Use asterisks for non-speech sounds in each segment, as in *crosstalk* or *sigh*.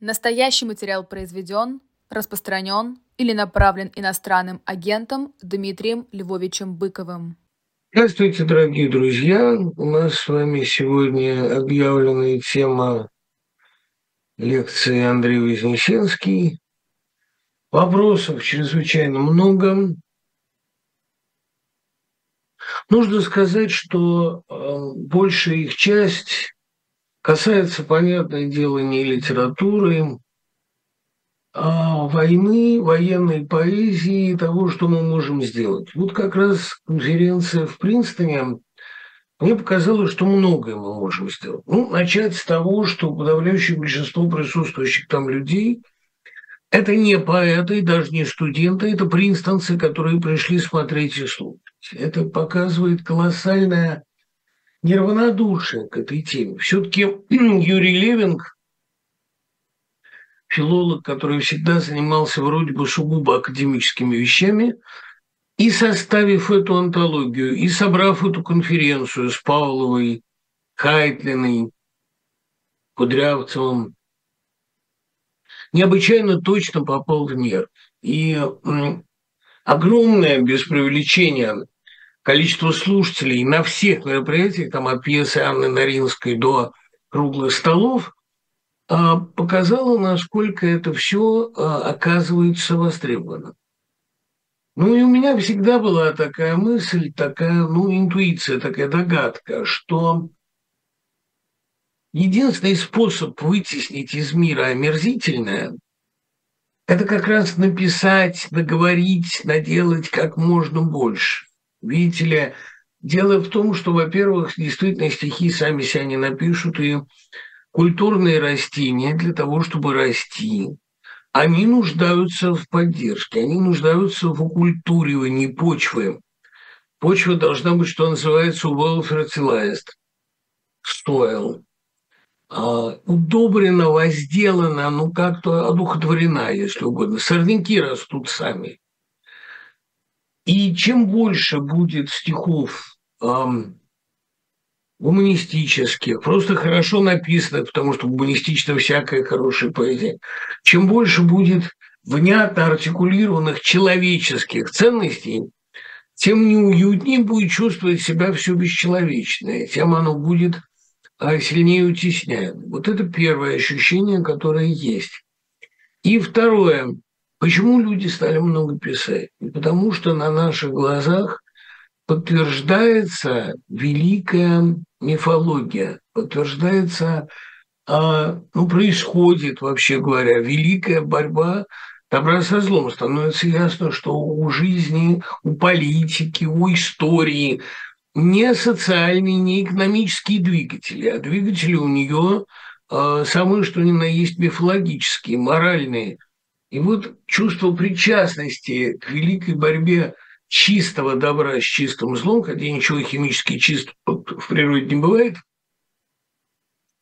Настоящий материал произведен, распространен или направлен иностранным агентом Дмитрием Львовичем Быковым. Здравствуйте, дорогие друзья! У нас с вами сегодня объявленная тема лекции Андрей Вознесенский. Вопросов чрезвычайно много. Нужно сказать, что э, большая их часть касается, понятное дело, не литературы, а войны, военной поэзии и того, что мы можем сделать. Вот как раз конференция в Принстоне мне показалось, что многое мы можем сделать. Ну, начать с того, что подавляющее большинство присутствующих там людей – это не поэты, даже не студенты, это принстонцы, которые пришли смотреть и слушать. Это показывает колоссальное неравнодушие к этой теме. Все-таки *clears throat* Юрий Левинг, филолог, который всегда занимался вроде бы сугубо академическими вещами, и составив эту антологию, и собрав эту конференцию с Павловой, Хайтлиной, Кудрявцевым, необычайно точно попал в мир. И огромное, без преувеличения, количество слушателей на всех мероприятиях, там от пьесы Анны Наринской до круглых столов, а, показало, насколько это все а, оказывается востребовано. Ну и у меня всегда была такая мысль, такая, ну, интуиция, такая догадка, что единственный способ вытеснить из мира омерзительное – это как раз написать, наговорить, наделать как можно больше. Видите ли, дело в том, что, во-первых, действительно стихи сами себя не напишут, и культурные растения для того, чтобы расти, они нуждаются в поддержке, они нуждаются в окультуривании почвы. Почва должна быть, что называется, well fertilized soil, а, удобрена, возделана, ну как-то одухотворена, если угодно. Сорняки растут сами. И чем больше будет стихов эм, гуманистических, просто хорошо написанных, потому что гуманистично всякая хорошая поэзия, чем больше будет внятно артикулированных человеческих ценностей, тем неуютнее будет чувствовать себя все бесчеловечное, тем оно будет а, сильнее утесняет. Вот это первое ощущение, которое есть. И второе, Почему люди стали много писать? Потому что на наших глазах подтверждается великая мифология, подтверждается, а, ну, происходит, вообще говоря, великая борьба добра со злом. Становится ясно, что у жизни, у политики, у истории не социальные, не экономические двигатели, а двигатели у нее а, самые что ни на есть мифологические, моральные – и вот чувство причастности к великой борьбе чистого добра с чистым злом, хотя ничего химически чистого в природе не бывает,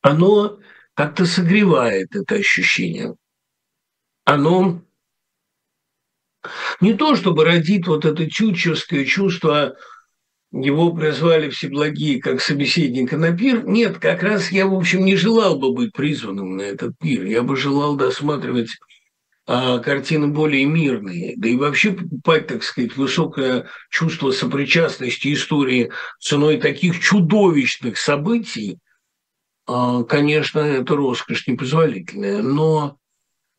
оно как-то согревает это ощущение. Оно не то, чтобы родит вот это чучевское чувство, его призвали всеблагие как собеседника на пир. Нет, как раз я, в общем, не желал бы быть призванным на этот пир. Я бы желал досматривать картины более мирные. Да и вообще покупать, так сказать, высокое чувство сопричастности истории ценой таких чудовищных событий, а, конечно, это роскошь непозволительная. Но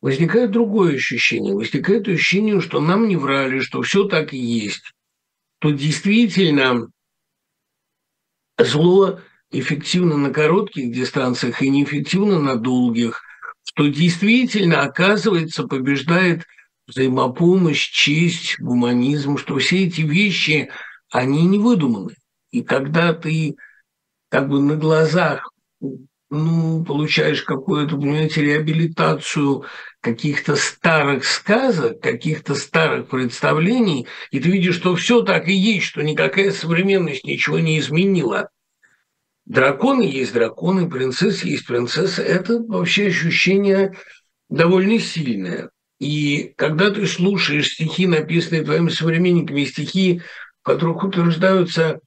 возникает другое ощущение. Возникает ощущение, что нам не врали, что все так и есть. То действительно зло эффективно на коротких дистанциях и неэффективно на долгих – что действительно, оказывается, побеждает взаимопомощь, честь, гуманизм, что все эти вещи, они не выдуманы. И когда ты как бы на глазах ну, получаешь какую-то, понимаете, реабилитацию каких-то старых сказок, каких-то старых представлений, и ты видишь, что все так и есть, что никакая современность ничего не изменила – Драконы есть драконы, принцессы есть принцессы. Это вообще ощущение довольно сильное. И когда ты слушаешь стихи, написанные твоими современниками, стихи, в которых утверждаются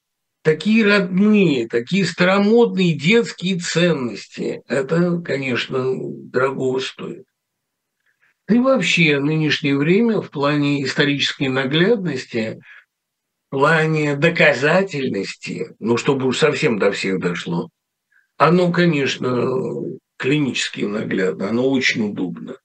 такие родные, такие старомодные детские ценности. Это, конечно, дорого стоит. Да и вообще нынешнее время в плане исторической наглядности, плане доказательности, ну, чтобы совсем до всех дошло, оно, конечно, клинически наглядно, оно очень удобно.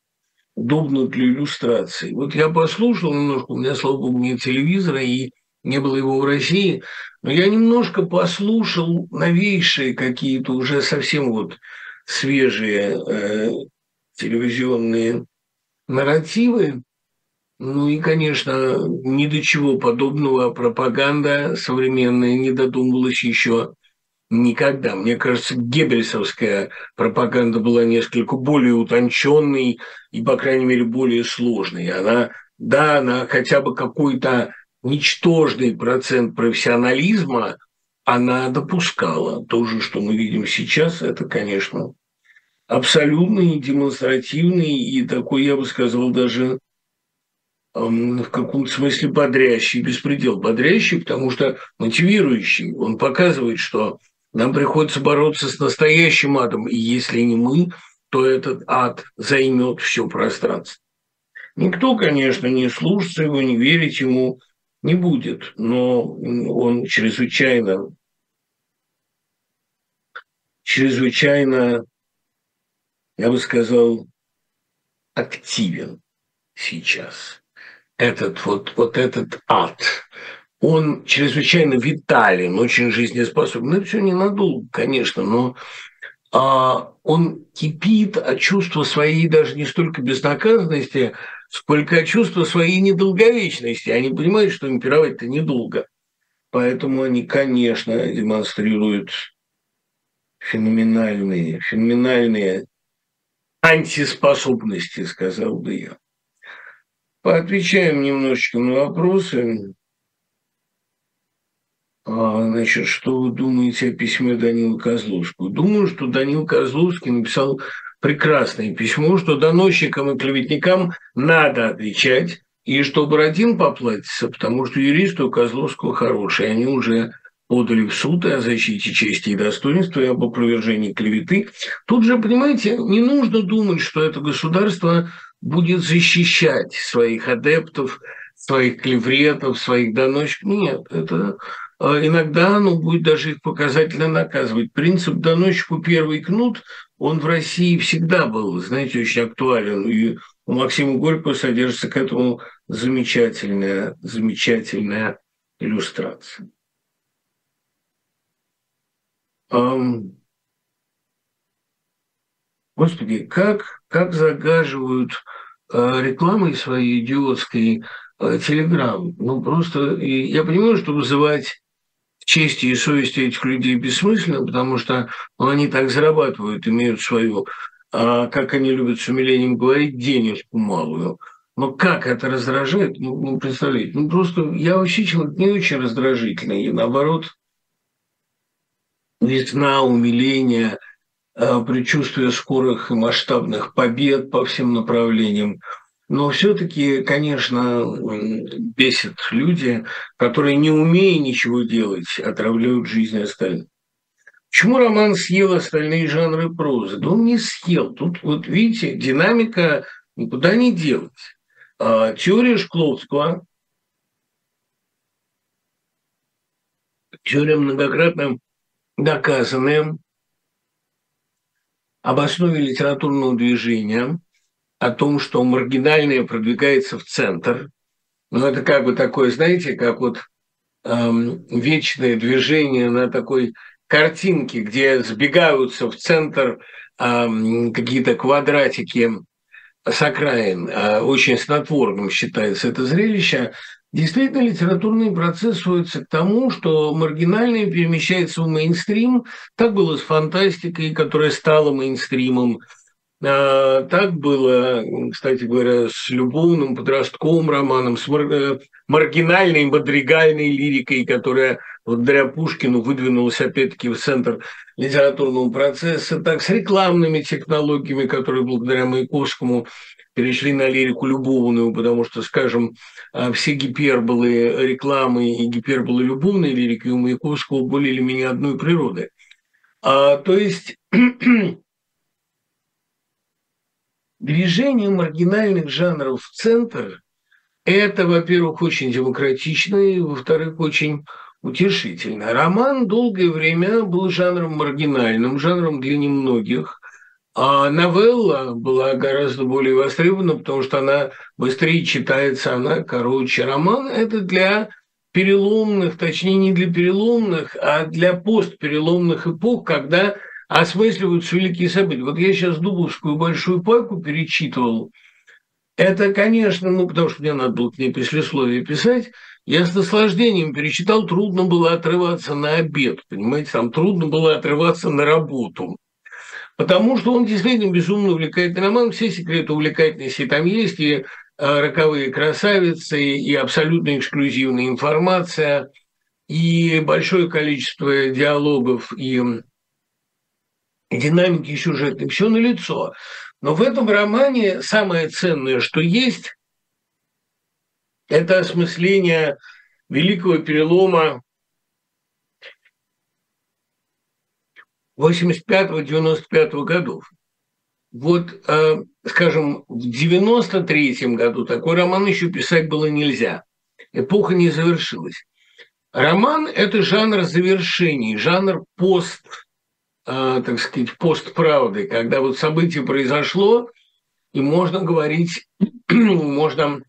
Удобно для иллюстрации. Вот я послушал немножко, у меня, слава богу, нет телевизора, и не было его в России, но я немножко послушал новейшие какие-то уже совсем вот свежие э, телевизионные нарративы. Ну и, конечно, ни до чего подобного пропаганда современная не додумалась еще никогда. Мне кажется, геббельсовская пропаганда была несколько более утонченной и, по крайней мере, более сложной. Она, да, она хотя бы какой-то ничтожный процент профессионализма она допускала. То же, что мы видим сейчас, это, конечно, абсолютный, демонстративный и такой, я бы сказал, даже в каком-то смысле бодрящий беспредел. Бодрящий, потому что мотивирующий. Он показывает, что нам приходится бороться с настоящим адом, и если не мы, то этот ад займет все пространство. Никто, конечно, не слушается его, не верить ему не будет, но он чрезвычайно, чрезвычайно я бы сказал, активен сейчас. Этот вот, вот этот ад, он чрезвычайно витален, очень жизнеспособен. Ну, все ненадолго, конечно, но а, он кипит от чувства своей даже не столько безнаказанности, сколько от чувства своей недолговечности. Они понимают, что импировать-то недолго. Поэтому они, конечно, демонстрируют феноменальные, феноменальные антиспособности, сказал бы я. Поотвечаем немножечко на вопросы. А, значит, что вы думаете о письме Данила Козловского? Думаю, что Данил Козловский написал прекрасное письмо, что доносчикам и клеветникам надо отвечать, и что Бородин поплатится, потому что юристы у Козловского хорошие, они уже подали в суд о защите чести и достоинства и об опровержении клеветы. Тут же, понимаете, не нужно думать, что это государство будет защищать своих адептов, своих клевретов, своих доносчиков. Нет, это а, иногда оно будет даже их показательно наказывать. Принцип доносчику первый кнут, он в России всегда был, знаете, очень актуален. И у Максима Горького содержится к этому замечательная, замечательная иллюстрация. Господи, как, как загаживают э, рекламой своей идиотской э, Телеграм. Ну, просто и я понимаю, что вызывать чести и совести этих людей бессмысленно, потому что ну, они так зарабатывают, имеют свою, а, как они любят с умилением говорить, денежку малую. Но как это раздражает, ну, ну представляете, ну просто я вообще человек не очень раздражительный, и наоборот, весна, умиление, предчувствие скорых и масштабных побед по всем направлениям. Но все-таки, конечно, бесит люди, которые, не умея ничего делать, отравляют жизнь остальных. Почему роман съел остальные жанры прозы? Да он не съел. Тут, вот видите, динамика никуда не делась. А, теория Шкловского, теория многократно доказанная об основе литературного движения, о том, что маргинальное продвигается в центр. Ну, это как бы такое, знаете, как вот эм, вечное движение на такой картинке, где сбегаются в центр эм, какие-то квадратики с окраин. Э, очень снотворным считается это зрелище. Действительно, литературный процесс сводится к тому, что маргинальное перемещается в мейнстрим. Так было с фантастикой, которая стала мейнстримом. А, так было, кстати говоря, с любовным подростковым романом, с э, маргинальной мадригальной лирикой, которая благодаря Пушкину выдвинулась опять-таки в центр литературного процесса, так с рекламными технологиями, которые благодаря Маяковскому перешли на лирику любовную, потому что, скажем, а, все гиперболы рекламы и гиперболы любовной лирики у Маяковского были или менее одной природы. А, то есть *clears throat* движение маргинальных жанров в центр – это, во-первых, очень демократично, и, во-вторых, очень утешительно. Роман долгое время был жанром маргинальным, жанром для немногих. А новелла была гораздо более востребована, потому что она быстрее читается, она короче. Роман – это для переломных, точнее не для переломных, а для постпереломных эпох, когда осмысливаются великие события. Вот я сейчас Дубовскую большую пайку перечитывал. Это, конечно, ну, потому что мне надо было к ней послесловие писать, я с наслаждением перечитал, трудно было отрываться на обед, понимаете, там трудно было отрываться на работу. Потому что он действительно безумно увлекательный роман, все секреты увлекательности там есть, и э, роковые красавицы, и абсолютно эксклюзивная информация, и большое количество диалогов, и динамики сюжетной, все налицо. Но в этом романе самое ценное, что есть, это осмысление великого перелома 85-95 годов. Вот, э, скажем, в 93 году такой роман еще писать было нельзя. Эпоха не завершилась. Роман – это жанр завершений, жанр пост, э, так сказать, постправды, когда вот событие произошло, и можно говорить, *clears throat* можно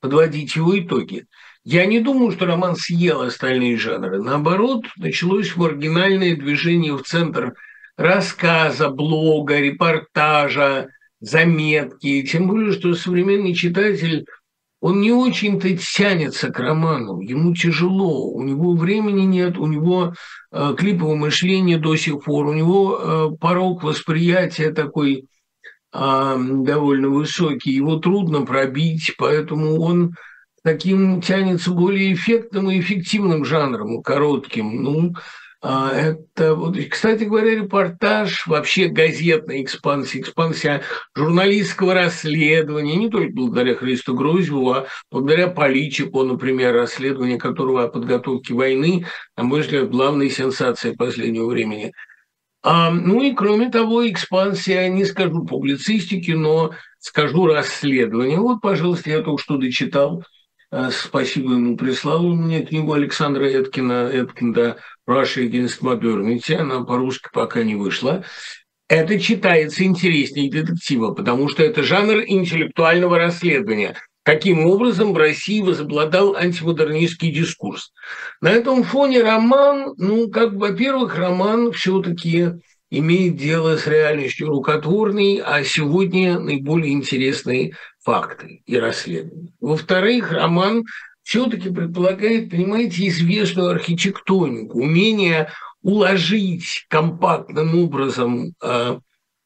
подводить его итоги. Я не думаю, что роман съел остальные жанры. Наоборот, началось маргинальное движение в центр рассказа, блога, репортажа, заметки. Тем более, что современный читатель, он не очень-то тянется к роману, ему тяжело, у него времени нет, у него э, клиповое мышление до сих пор, у него э, порог восприятия такой э, довольно высокий, его трудно пробить, поэтому он таким тянется более эффектным и эффективным жанром, коротким. Ну, а, это, вот, кстати говоря, репортаж, вообще газетная экспансия, экспансия журналистского расследования, не только благодаря Христу Грузьеву, а благодаря Поличику, например, расследование которого о подготовке войны, на мой взгляд, главной сенсацией последнего времени. А, ну и кроме того, экспансия, не скажу публицистики, но скажу расследование. Вот, пожалуйста, я только что дочитал спасибо ему, прислал мне книгу Александра Эткина, Эткинда «Russia Against Modernity», она по-русски пока не вышла. Это читается интереснее детектива, потому что это жанр интеллектуального расследования. Каким образом в России возобладал антимодернистский дискурс. На этом фоне роман, ну, как, во-первых, роман все-таки имеет дело с реальностью рукотворной, а сегодня наиболее интересные факты и расследования. Во-вторых, роман все-таки предполагает, понимаете, известную архитектонику, умение уложить компактным образом э,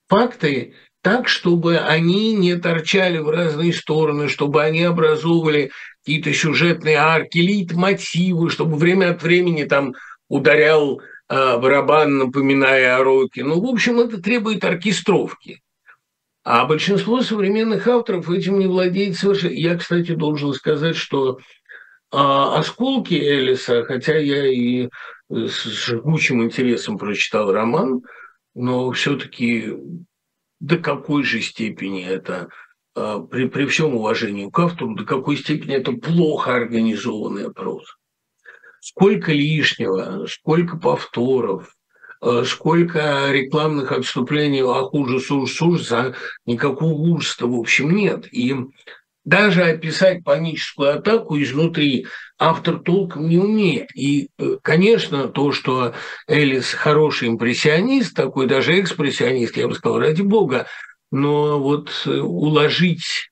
факты так, чтобы они не торчали в разные стороны, чтобы они образовывали какие-то сюжетные арки, лейтмотивы, чтобы время от времени там ударял барабан, напоминая о роке. Ну, в общем, это требует оркестровки. А большинство современных авторов этим не владеет совершенно. Я, кстати, должен сказать, что а, осколки Элиса, хотя я и с жгучим интересом прочитал роман, но все-таки до какой же степени это, а, при, при всем уважении к автору, до какой степени это плохо организованная проза. Сколько лишнего, сколько повторов, Э, сколько рекламных отступлений а хуже ужас, ужас, а никакого ужаса в общем нет. И даже описать паническую атаку изнутри автор толком не умеет. И, э, конечно, то, что Элис хороший импрессионист, такой даже экспрессионист, я бы сказал, ради бога, но вот э, уложить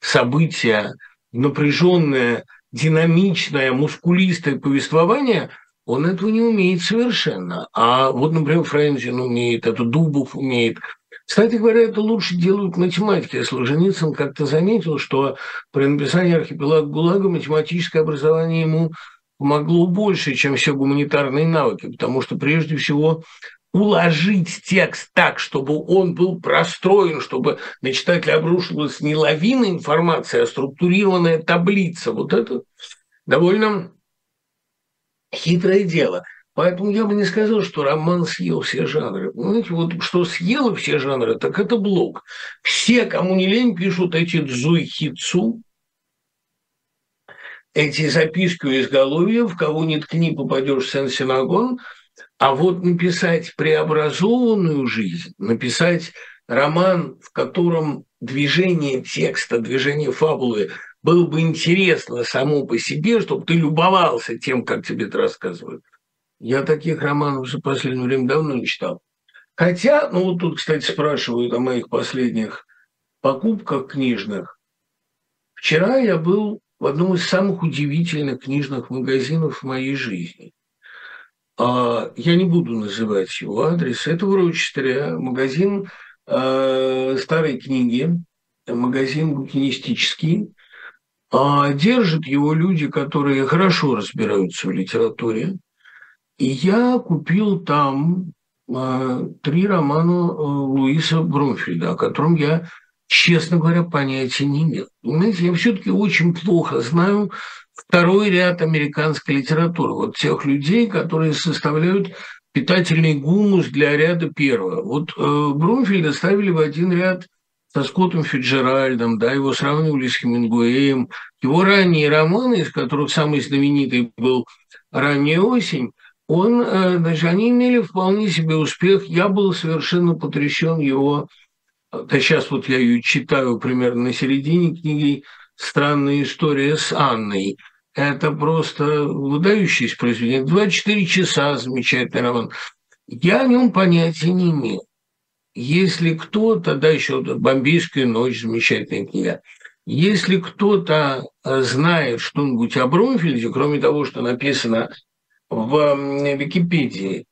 события напряженное, динамичное, мускулистое повествование – он этого не умеет совершенно. А вот, например, Френзин умеет, это Дубов умеет. Кстати говоря, это лучше делают математики. Солженицын как-то заметил, что при написании архипелага ГУЛАГа математическое образование ему помогло больше, чем все гуманитарные навыки, потому что прежде всего уложить текст так, чтобы он был простроен, чтобы на читателя обрушилась не лавина информации, а структурированная таблица. Вот это довольно хитрое дело. Поэтому я бы не сказал, что роман съел все жанры. Знаете, вот что съело все жанры, так это блог. Все, кому не лень, пишут эти дзуйхицу, эти записки у изголовья, в кого не ткни, попадешь в сен-синагон – а вот написать преобразованную жизнь, написать роман, в котором движение текста, движение фабулы было бы интересно само по себе, чтобы ты любовался тем, как тебе это рассказывают. Я таких романов за последнее время давно не читал. Хотя, ну вот тут, кстати, спрашивают о моих последних покупках книжных. Вчера я был в одном из самых удивительных книжных магазинов в моей жизни. А, я не буду называть его адрес. Это в Рочестере магазин э, старой книги, магазин букинистический. А держат его люди, которые хорошо разбираются в литературе. И я купил там э, три романа э, Луиса Бромфельда, о котором я, честно говоря, понятия не имел. Понимаете, я все-таки очень плохо знаю второй ряд американской литературы, вот тех людей, которые составляют питательный гумус для ряда первого. Вот э, Брунфельда ставили в один ряд со Скоттом Фиджеральдом, да, его сравнивали с Хемингуэем. Его ранние романы, из которых самый знаменитый был «Ранняя осень», он, э, значит, они имели вполне себе успех. Я был совершенно потрясен его, да сейчас вот я ее читаю примерно на середине книги «Странная история с Анной». Это просто выдающееся произведение. 24 часа замечательный роман. Я о нем понятия не имел. Если кто-то, да, еще «Бомбейская ночь» замечательная книга, если кто-то э, знает что-нибудь о Бромфельде, кроме того, что написано в Википедии,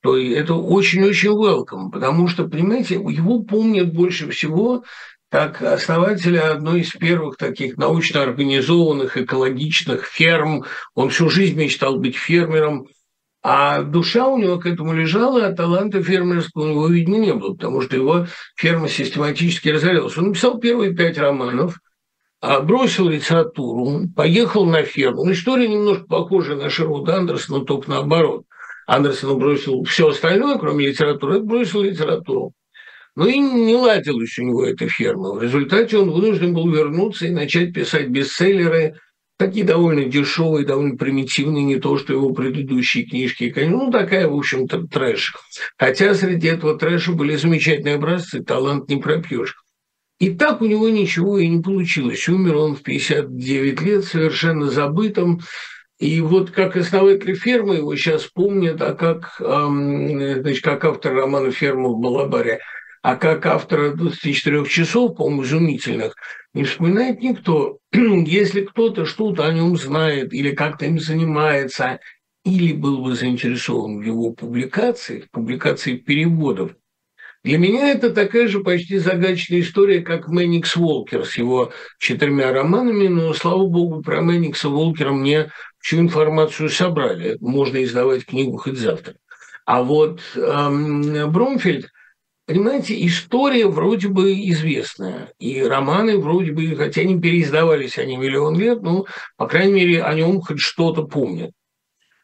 то это очень-очень welcome, потому что, понимаете, его помнят больше всего как основателя одной из первых таких научно организованных экологичных ферм. Он всю жизнь мечтал быть фермером, а душа у него к этому лежала, а таланта фермерского у него, видно, не было, потому что его ферма систематически разорялась. Он написал первые пять романов, а бросил литературу, поехал на ферму. Ну, история немножко похожа на Шервуда Андерсона, только наоборот. Андерсон бросил все остальное, кроме литературы, бросил литературу. Ну и не ладилась у него эта ферма. В результате он вынужден был вернуться и начать писать бестселлеры, такие довольно дешевые, довольно примитивные, не то, что его предыдущие книжки. Ну, такая, в общем-то, трэш. Хотя среди этого трэша были замечательные образцы, талант не пропьешь. И так у него ничего и не получилось. Умер он в 59 лет, совершенно забытым. И вот как основатель фермы его сейчас помнят, а как, значит, как автор романа «Ферма в Балабаре» а как автора 24 часов, по-моему, изумительных, не вспоминает никто. *clears throat* Если кто-то что-то о нем знает или как-то им занимается, или был бы заинтересован в его публикации, в публикации переводов, для меня это такая же почти загадочная история, как Мэникс Волкер с его четырьмя романами, но, слава богу, про Мэникса Волкера мне всю информацию собрали. Можно издавать книгу хоть завтра. А вот эм, Бромфельд – Понимаете, история вроде бы известная, и романы вроде бы, хотя не переиздавались они миллион лет, но, по крайней мере, о нем хоть что-то помнят.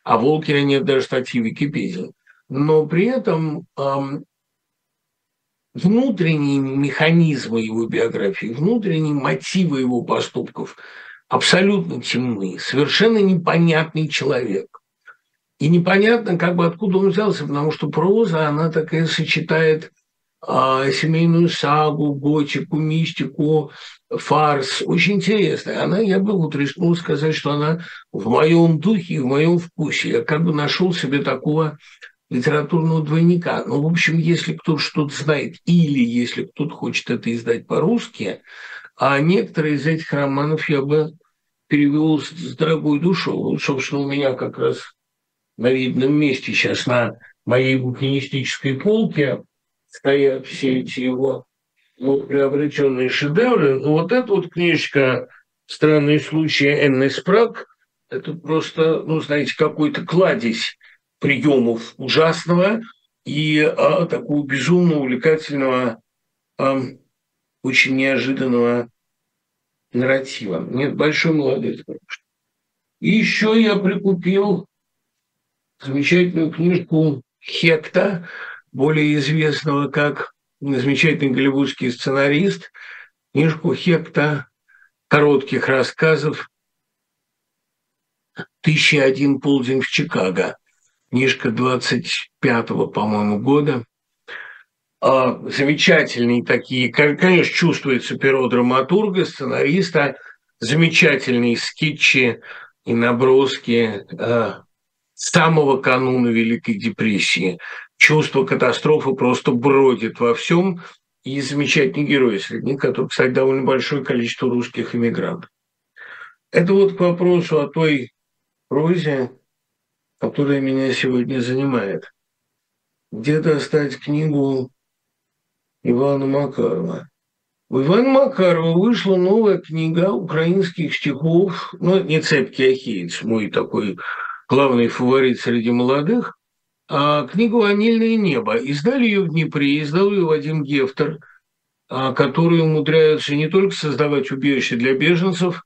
А Волкера нет даже статьи в Википедии. Но при этом эм, внутренние механизмы его биографии, внутренние мотивы его поступков абсолютно темны, совершенно непонятный человек. И непонятно, как бы откуда он взялся, потому что проза, она такая сочетает семейную сагу, готику, мистику, фарс. Очень интересная. Она, я бы вот рискнул сказать, что она в моем духе и в моем вкусе. Я как бы нашел себе такого литературного двойника. Ну, в общем, если кто-то что-то знает, или если кто-то хочет это издать по-русски, а некоторые из этих романов я бы перевел с дорогой душой. Вот, собственно, у меня как раз на видном месте сейчас на моей букинистической полке стоят все эти его ну, приобретенные шедевры. Но вот эта вот книжка «Странные случаи Энны Спраг», Это просто, ну, знаете, какой-то кладезь приемов ужасного и а, такого безумно увлекательного, а, очень неожиданного нарратива. Нет, большой молодец, конечно. И еще я прикупил замечательную книжку Хекта, более известного как замечательный голливудский сценарист, книжку Хекта коротких рассказов «Тысяча один полдень в Чикаго». Книжка 25-го, по-моему, года. А, замечательные такие, конечно, чувствуется перо драматурга, сценариста, замечательные скетчи и наброски а, самого кануна Великой депрессии. Чувство катастрофы просто бродит во всем, и замечательный герой среди них, который, кстати, довольно большое количество русских иммигрантов. Это вот к вопросу о той прозе, которая меня сегодня занимает. Где достать книгу Ивана Макарова? У Ивана Макарова вышла новая книга украинских стихов, ну, не «Цепкий ахеец», мой такой главный фаворит среди молодых, книгу «Ванильное небо». Издали ее в Днепре, издал ее Вадим Гефтер, а, которые умудряются не только создавать убежище для беженцев,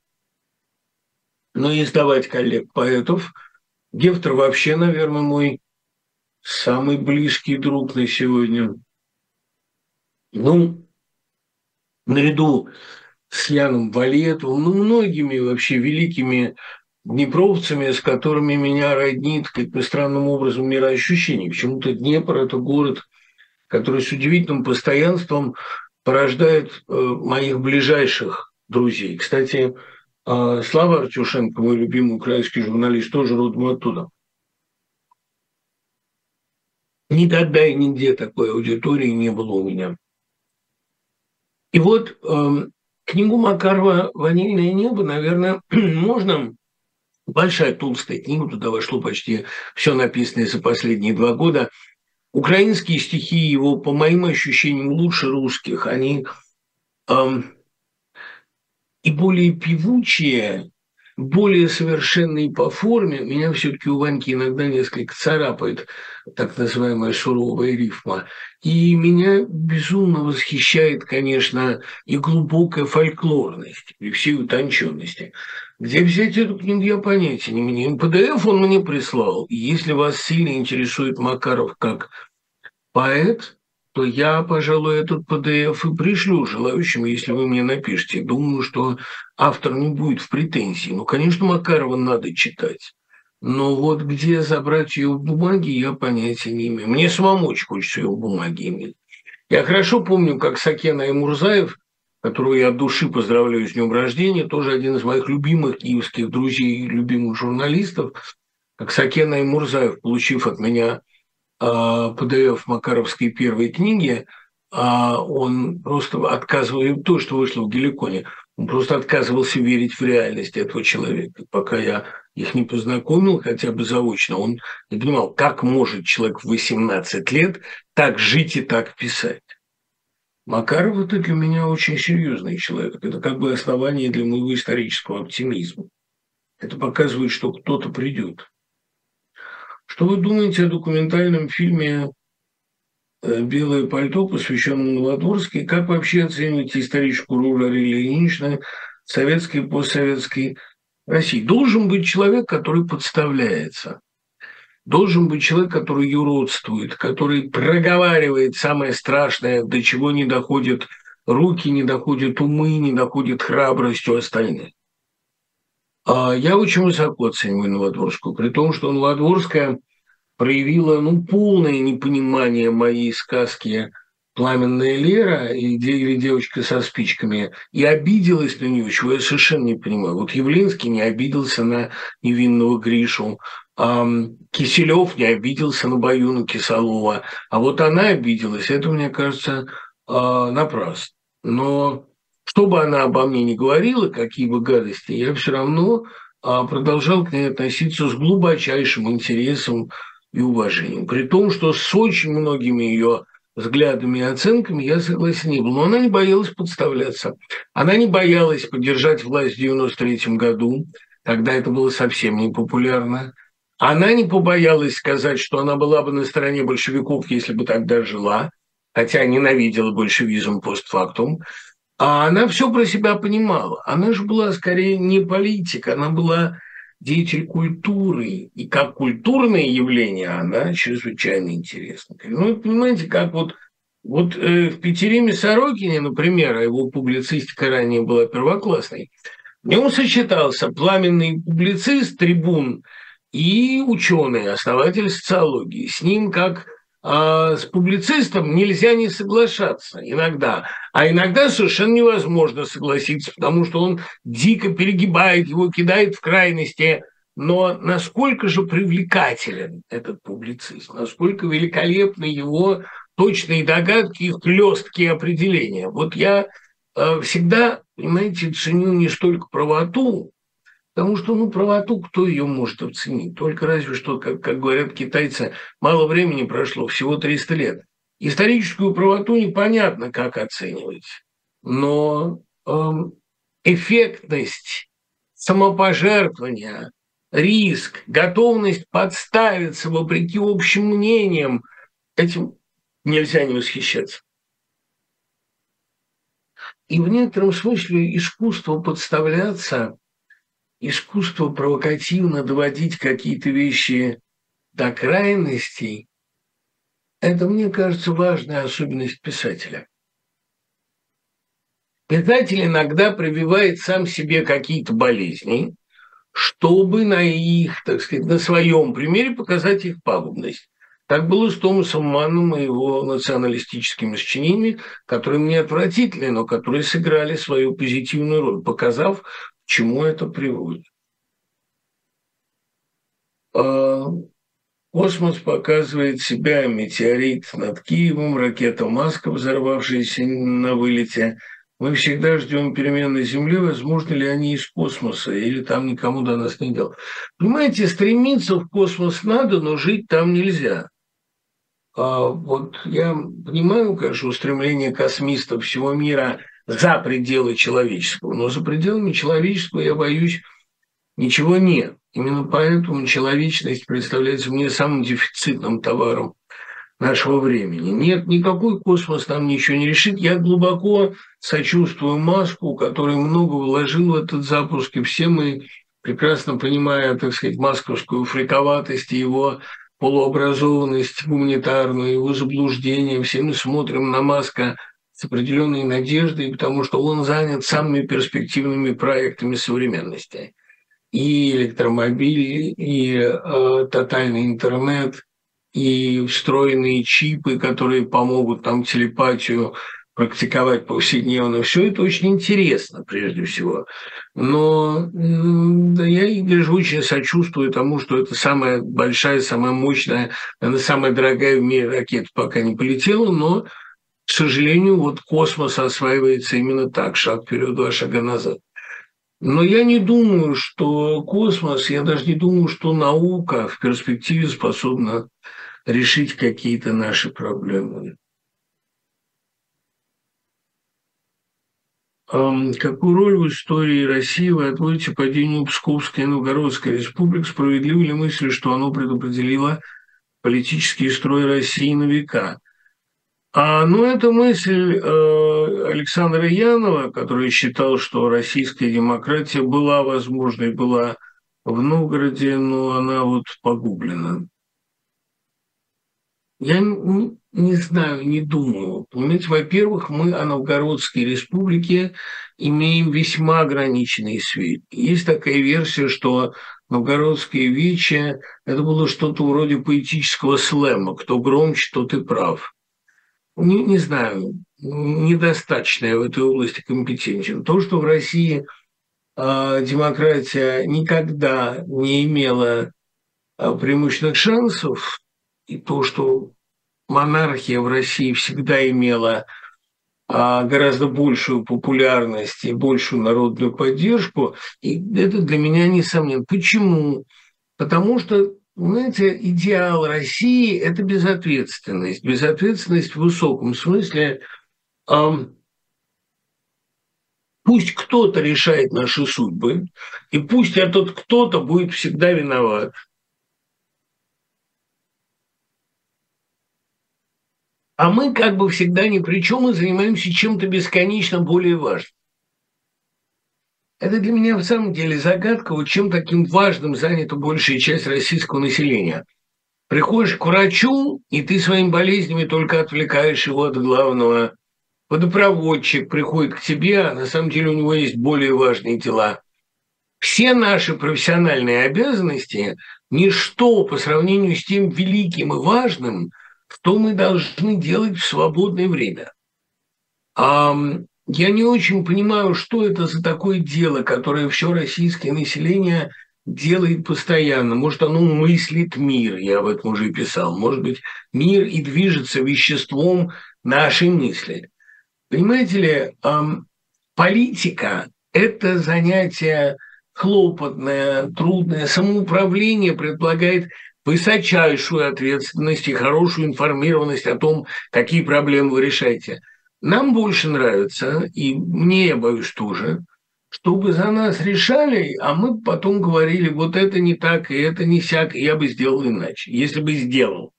но и издавать коллег-поэтов. Гефтер вообще, наверное, мой самый близкий друг на сегодня. Ну, наряду с Яном Валетовым, ну, многими вообще великими днепровцами, с которыми меня роднит каким-то странным образом мироощущение. Почему-то Днепр – это город, который с удивительным постоянством порождает э, моих ближайших друзей. Кстати, э, Слава Артюшенко, мой любимый украинский журналист, тоже родом оттуда. Никогда и нигде такой аудитории не было у меня. И вот э, книгу Макарова «Ванильное небо», наверное, *clears throat* можно Большая толстая книга, туда вошло почти все написанное за последние два года. Украинские стихи его, по моим ощущениям, лучше русских. Они эм, и более певучие, более совершенные по форме. Меня все-таки у Ваньки иногда несколько царапает так называемая суровая рифма. И меня безумно восхищает, конечно, и глубокая фольклорность при всей утонченности. Где взять эту книгу, я понятия не имею. PDF он мне прислал. Если вас сильно интересует Макаров как поэт, то я, пожалуй, этот PDF и пришлю желающим, если вы мне напишите. Думаю, что автор не будет в претензии. Ну, конечно, Макарова надо читать. Но вот где забрать ее в бумаге, я понятия не имею. Мне самому очень хочется ее в бумаге иметь. Я хорошо помню, как Сакена и Мурзаев – которую я от души поздравляю с днем рождения, тоже один из моих любимых киевских друзей и любимых журналистов, как Сакена и Мурзаев, получив от меня PDF а, Макаровской первой книги, а, он просто отказывал, то, что вышло в Геликоне, он просто отказывался верить в реальность этого человека. Пока я их не познакомил хотя бы заочно, он не понимал, как может человек в 18 лет так жить и так писать. Макаров – это для меня очень серьезный человек. Это как бы основание для моего исторического оптимизма. Это показывает, что кто-то придет. Что вы думаете о документальном фильме э, «Белое пальто», посвященном Новодворске? Как вообще оцениваете историческую роль Арилии Ильиничны советской и постсоветской России? Должен быть человек, который подставляется должен быть человек, который юродствует, который проговаривает самое страшное, до чего не доходят руки, не доходят умы, не доходит храбрость у остальных. А я очень высоко оцениваю Новодворскую, при том, что Новодворская проявила ну, полное непонимание моей сказки «Пламенная Лера» или «Девочка со спичками» и обиделась на нее, чего я совершенно не понимаю. Вот Явлинский не обиделся на невинного Гришу, Киселев не обиделся на Баюну Кисалова, а вот она обиделась. Это, мне кажется, а, напрасно. Но что бы она обо мне ни говорила, какие бы гадости, я все равно а, продолжал к ней относиться с глубочайшим интересом и уважением. При том, что с очень многими ее взглядами и оценками я согласен не был. Но она не боялась подставляться. Она не боялась поддержать власть в 93 году. когда это было совсем не популярно. Она не побоялась сказать, что она была бы на стороне большевиков, если бы тогда жила, хотя ненавидела большевизм постфактум. А она все про себя понимала. Она же была скорее не политик, она была деятель культуры. И как культурное явление она чрезвычайно интересна. Ну, понимаете, как вот, вот э, в Петериме Сорокине, например, а его публицистика ранее была первоклассной, в нем сочетался пламенный публицист, трибун и ученый, основатель социологии. С ним как а с публицистом нельзя не соглашаться иногда. А иногда совершенно невозможно согласиться, потому что он дико перегибает его, кидает в крайности. Но насколько же привлекателен этот публицист, насколько великолепны его точные догадки и хлесткие определения. Вот я э, всегда, понимаете, ценю не столько правоту, Потому что, ну, правоту кто ее может оценить? Только разве что, как, как говорят китайцы, мало времени прошло, всего 300 лет. Историческую правоту непонятно, как оценивать. Но эм, эффектность, самопожертвования, риск, готовность подставиться вопреки общим мнениям, этим нельзя не восхищаться. И в некотором смысле искусство подставляться искусство провокативно доводить какие-то вещи до крайностей, это, мне кажется, важная особенность писателя. Писатель иногда прививает сам себе какие-то болезни, чтобы на их, так сказать, на своем примере показать их пагубность. Так было с Томасом Манном и его националистическими сочинениями, которые мне отвратительны, но которые сыграли свою позитивную роль, показав, чему это приводит? А, космос показывает себя, метеорит над Киевом, ракета «Маска», взорвавшаяся на вылете. Мы всегда ждем перемен на Земле, возможно ли они из космоса, или там никому до нас не дел. Понимаете, стремиться в космос надо, но жить там нельзя. А вот я понимаю, конечно, устремление космистов всего мира за пределы человеческого. Но за пределами человеческого, я боюсь, ничего нет. Именно поэтому человечность представляется мне самым дефицитным товаром нашего времени. Нет, никакой космос нам ничего не решит. Я глубоко сочувствую Маску, который много вложил в этот запуск, и все мы, прекрасно понимая, так сказать, масковскую фриковатость и его полуобразованность гуманитарную, его заблуждение, все мы смотрим на Маска – с определенной надеждой, потому что он занят самыми перспективными проектами современности. И электромобили, и э, тотальный интернет, и встроенные чипы, которые помогут там телепатию практиковать повседневно. Все это очень интересно, прежде всего. Но да, я, Игорь, очень сочувствую тому, что это самая большая, самая мощная, наверное, самая дорогая в мире ракета пока не полетела, но к сожалению, вот космос осваивается именно так, шаг вперед, два шага назад. Но я не думаю, что космос, я даже не думаю, что наука в перспективе способна решить какие-то наши проблемы. Какую роль в истории России вы отводите падению Псковской и Новгородской республик? Справедливо ли мысль, что оно предопределило политический строй России на века? А, ну, это мысль э, Александра Янова, который считал, что российская демократия была возможной, была в Новгороде, но она вот погублена. Я не, не знаю, не думаю. Понимаете, во-первых, мы о Новгородской республике имеем весьма ограниченные сведения. Есть такая версия, что Новгородское вече – это было что-то вроде поэтического слэма. Кто громче, тот и прав не, не знаю, недостаточно в этой области компетентен. То, что в России э, демократия никогда не имела э, преимущественных шансов, и то, что монархия в России всегда имела э, гораздо большую популярность и большую народную поддержку, и это для меня несомненно. Почему? Потому что знаете, идеал России – это безответственность. Безответственность в высоком смысле. Пусть кто-то решает наши судьбы, и пусть этот кто-то будет всегда виноват. А мы как бы всегда ни при чем и занимаемся чем-то бесконечно более важным. Это для меня в самом деле загадка, вот чем таким важным занята большая часть российского населения. Приходишь к врачу, и ты своими болезнями только отвлекаешь его от главного водопроводчик приходит к тебе, а на самом деле у него есть более важные дела. Все наши профессиональные обязанности – ничто по сравнению с тем великим и важным, что мы должны делать в свободное время. Я не очень понимаю, что это за такое дело, которое все российское население делает постоянно. Может, оно мыслит мир, я об этом уже писал. Может быть, мир и движется веществом нашей мысли. Понимаете ли, политика – это занятие хлопотное, трудное. Самоуправление предполагает высочайшую ответственность и хорошую информированность о том, какие проблемы вы решаете. Нам больше нравится, и мне, я боюсь, тоже, чтобы за нас решали, а мы потом говорили, вот это не так, и это не сяк, и я бы сделал иначе, если бы сделал.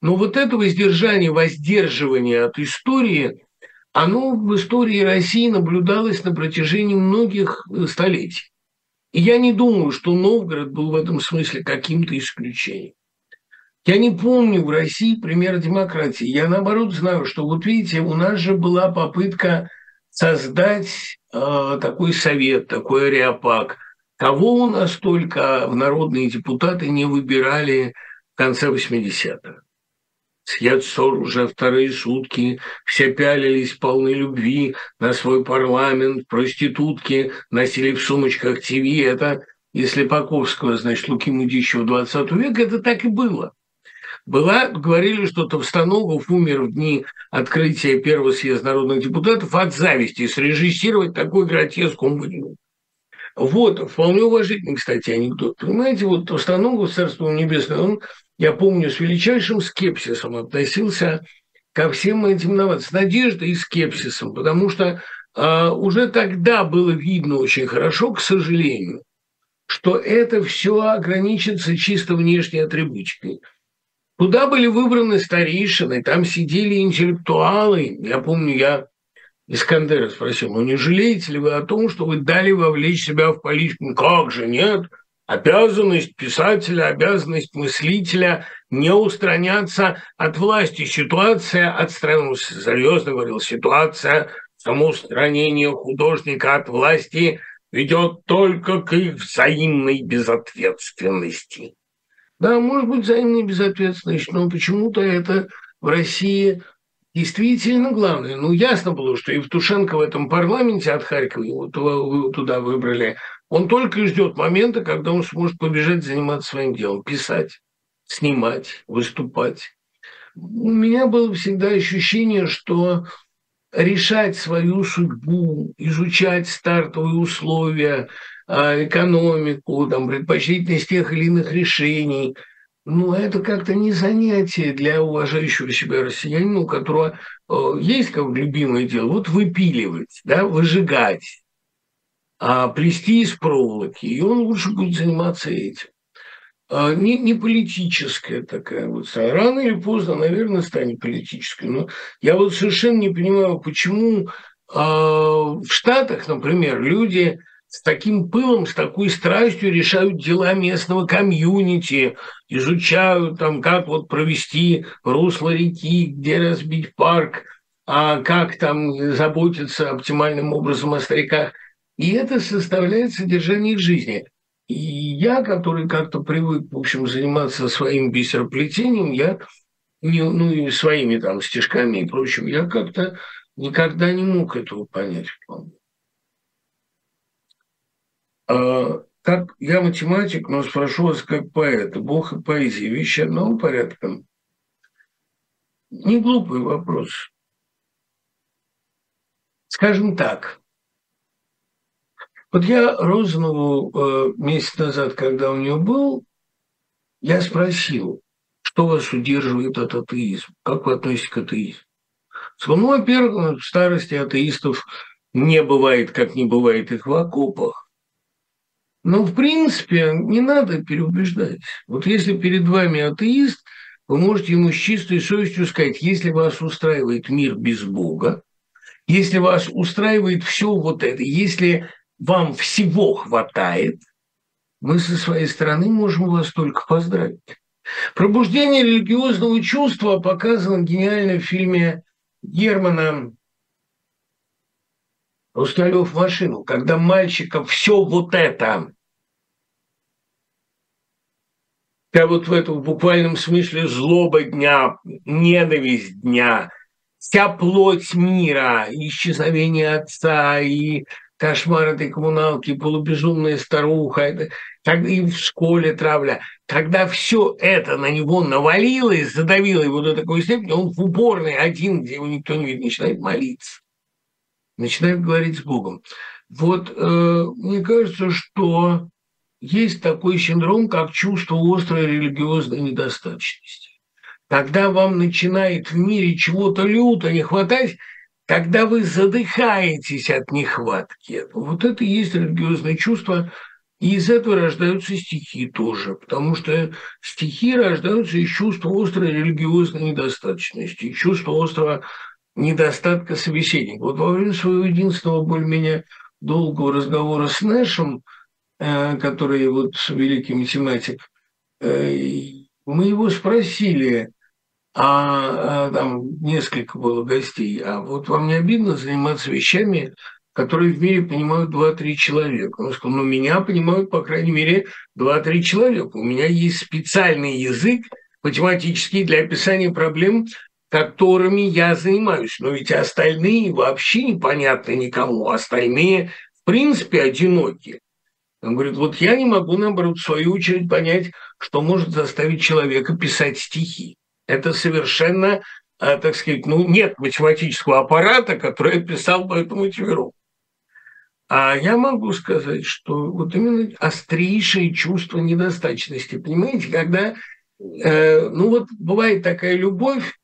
Но вот это воздержание, воздерживание от истории – оно в истории России наблюдалось на протяжении многих э, столетий. И я не думаю, что Новгород был в этом смысле каким-то исключением. Я не помню в России пример демократии. Я наоборот знаю, что вот видите, у нас же была попытка создать э, такой совет, такой ареопаг. Кого у нас только в народные депутаты не выбирали в конце 80-х. Съед ссор уже вторые сутки, все пялились полны любви на свой парламент, проститутки носили в сумочках ТВ. Это, если Паковского, значит, Луки Мудищева 20 века, это так и было. Была, говорили, что Товстоногов умер в дни открытия первого съезда народных депутатов от зависти срежиссировать такой гротеск он. Вот, вполне уважительный, кстати, анекдот. Понимаете, вот Товстоногов, Царство Небесное, он я помню, с величайшим скепсисом относился ко всем этим новациям, с надеждой и скепсисом, потому что э, уже тогда было видно очень хорошо, к сожалению, что это все ограничится чисто внешней атрибутикой. Туда были выбраны старейшины, там сидели интеллектуалы. Я помню, я Искандера спросил, ну не жалеете ли вы о том, что вы дали вовлечь себя в политику? «Ну, как же, нет обязанность писателя, обязанность мыслителя не устраняться от власти. Ситуация отстранилась, серьезно говорил, ситуация самоустранения художника от власти ведет только к их взаимной безответственности. Да, может быть, взаимная безответственность, но почему-то это в России действительно главное. Ну, ясно было, что Евтушенко в этом парламенте от Харькова его туда выбрали – он только ждет момента, когда он сможет побежать заниматься своим делом, писать, снимать, выступать. У меня было всегда ощущение, что решать свою судьбу, изучать стартовые условия, экономику, там, предпочтительность тех или иных решений, ну, это как-то не занятие для уважающего себя россиянина, у которого э, есть как любимое дело, вот выпиливать, да, выжигать, а плести из проволоки, и он лучше будет заниматься этим. А не, не политическая такая вот. Рано или поздно, наверное, станет политической. Но я вот совершенно не понимаю, почему а, в Штатах, например, люди с таким пылом, с такой страстью решают дела местного комьюнити, изучают там, как вот провести русло реки, где разбить парк, а как там заботиться оптимальным образом о стариках. И это составляет содержание их жизни. И я, который как-то привык, в общем, заниматься своим бисероплетением, я ну и своими там стишками и прочим, я как-то никогда не мог этого понять. А, как я математик, но спрошу вас как поэт, Бог и поэзия, вещи одного порядка. Не глупый вопрос. Скажем так, вот я Розанову э, месяц назад, когда у нее был, я спросил, что вас удерживает от атеизма, как вы относитесь к атеизму. Ну, во-первых, в старости атеистов не бывает, как не бывает их в окопах. Но, в принципе, не надо переубеждать. Вот если перед вами атеист, вы можете ему с чистой совестью сказать, если вас устраивает мир без Бога, если вас устраивает все вот это, если вам всего хватает, мы со своей стороны можем вас только поздравить. Пробуждение религиозного чувства показано гениально в фильме Германа Усталев машину, когда мальчиков все вот это, как вот в этом буквальном смысле злоба дня, ненависть дня, вся плоть мира, исчезновение отца и кошмар этой коммуналки, полубезумная старуха, это, так и в школе травля. Когда все это на него навалилось, задавило его до такой степени, он в уборной один, где его никто не видит, начинает молиться начинает говорить с Богом. Вот э, мне кажется, что есть такой синдром, как чувство острой религиозной недостаточности. Когда вам начинает в мире чего-то люто не хватать, когда вы задыхаетесь от нехватки. Вот это и есть религиозное чувство, и из этого рождаются стихи тоже, потому что стихи рождаются из чувства острой религиозной недостаточности, чувства острого недостатка собеседника. Вот во время своего единственного более-менее долгого разговора с Нэшем, э, который вот великий математик, э, мы его спросили, а, а там несколько было гостей, а вот вам не обидно заниматься вещами, которые в мире понимают 2-3 человека. Он сказал, ну, меня понимают, по крайней мере, 2-3 человека. У меня есть специальный язык математический для описания проблем, которыми я занимаюсь. Но ведь остальные вообще непонятны никому. Остальные, в принципе, одиноки. Он говорит, вот я не могу, наоборот, в свою очередь понять, что может заставить человека писать стихи. Это совершенно, а, так сказать, ну, нет математического аппарата, который писал бы эту мотивировку. А я могу сказать, что вот именно острейшее чувство недостаточности, понимаете, когда, э, ну вот бывает такая любовь,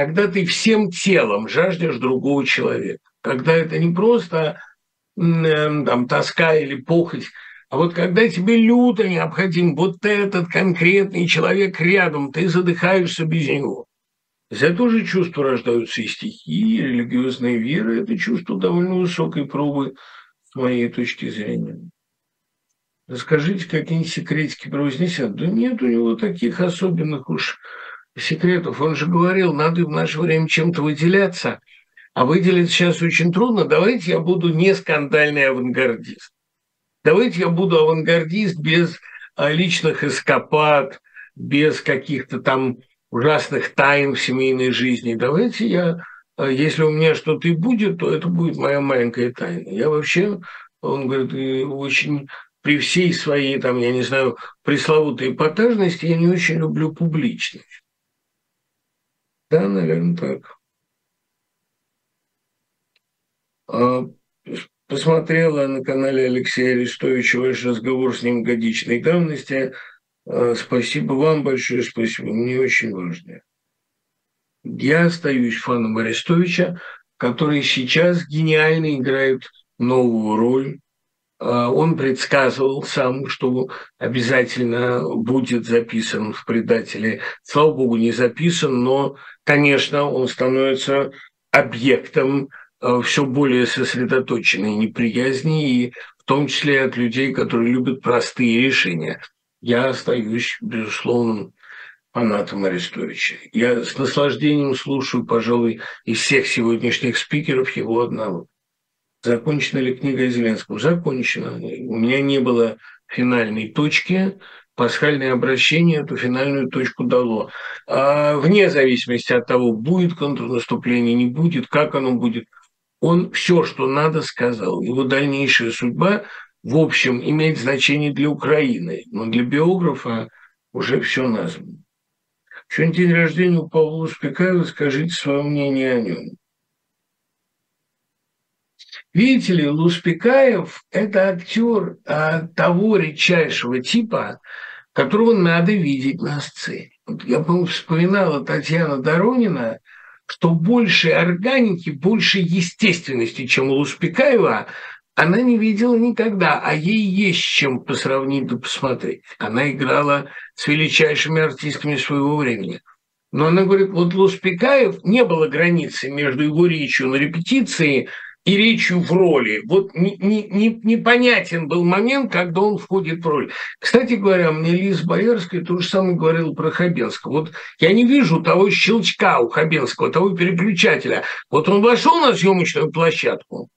когда ты всем телом жаждешь другого человека, когда это не просто э, там, тоска или похоть, а вот когда тебе люто необходим вот этот конкретный человек рядом, ты задыхаешься без него. Из этого же чувства рождаются и стихи, и религиозная вера. Это чувство довольно высокой пробы с моей точки зрения. Расскажите какие-нибудь секретики про Вознесенского. Да нет у него таких особенных уж секретов. Он же говорил, надо в наше время чем-то выделяться, а выделить сейчас очень трудно. Давайте я буду не скандальный авангардист. Давайте я буду авангардист без а, личных эскапад, без каких-то там ужасных тайн в семейной жизни. Давайте я, а, если у меня что-то и будет, то это будет моя маленькая тайна. Я вообще, он говорит, очень при всей своей, там, я не знаю, пресловутой эпатажности, я не очень люблю публичность. Да, наверное, так. А, посмотрела на канале Алексея Арестовича ваш разговор с ним годичной давности. А, спасибо вам большое, спасибо. Мне очень важно. Я остаюсь фаном Арестовича, который сейчас гениально играет новую роль он предсказывал сам, что обязательно будет записан в «Предателе». Слава богу, не записан, но, конечно, он становится объектом а, все более сосредоточенной неприязни, и в том числе от людей, которые любят простые решения. Я остаюсь, безусловно, фанатом Арестовича. Я с наслаждением слушаю, пожалуй, из всех сегодняшних спикеров его одного. Закончена ли книга Зеленского? Закончена. У меня не было финальной точки. Пасхальное обращение эту финальную точку дало. А вне зависимости от того, будет контрнаступление, не будет, как оно будет, он все, что надо, сказал. Его дальнейшая судьба, в общем, имеет значение для Украины, но для биографа уже все названо. Сегодня день рождения у Павла Успекаева, скажите свое мнение о нем. Видите ли, Луспекаев – это актер а, того редчайшего типа, которого надо видеть на сцене. Вот я, по-моему, вспоминала Татьяна Доронина, что больше органики, больше естественности, чем у Луспекаева, она не видела никогда, а ей есть чем посравнить да посмотреть. Она играла с величайшими артистами своего времени. Но она говорит, вот Луспекаев не было границы между его речью на репетиции и речью в роли. Вот не, не, не, непонятен был момент, когда он входит в роль. Кстати говоря, мне Лиза Боярская то же самое говорила про Хабенского. Вот я не вижу того щелчка у Хабенского, того переключателя. Вот он вошел на съемочную площадку,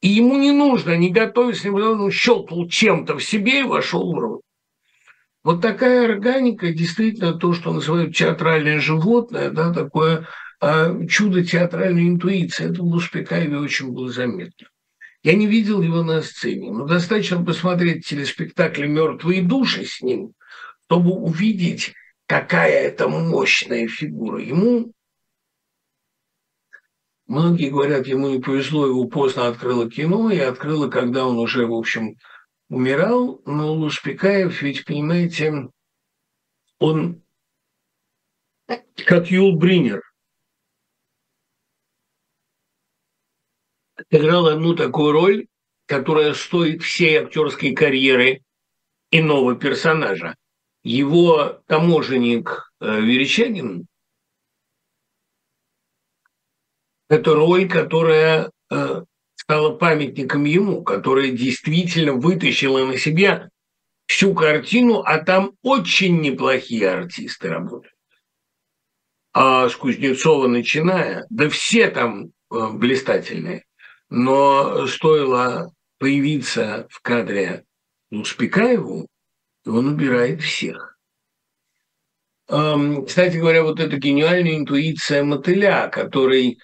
и ему не нужно, не готовясь, не он щелкнул чем-то в себе и вошел в роль. Вот такая органика, действительно, то, что называют театральное животное, да, такое чудо театральной интуиции, это в Луспекаеве очень было заметно. Я не видел его на сцене, но достаточно посмотреть телеспектакль «Мертвые души» с ним, чтобы увидеть, какая это мощная фигура. Ему Многие говорят, ему не повезло, его поздно открыло кино, и открыло, когда он уже, в общем, умирал. Но Луспекаев, ведь, понимаете, он как Юл Бринер. Играл одну такую роль, которая стоит всей актерской карьеры иного персонажа. Его таможенник э, Верещагин это роль, которая э, стала памятником ему, которая действительно вытащила на себя всю картину, а там очень неплохие артисты работают. А с Кузнецова начиная, да все там э, блистательные. Но стоило появиться в кадре Луспекаеву, он убирает всех. Кстати говоря, вот эта гениальная интуиция мотыля, который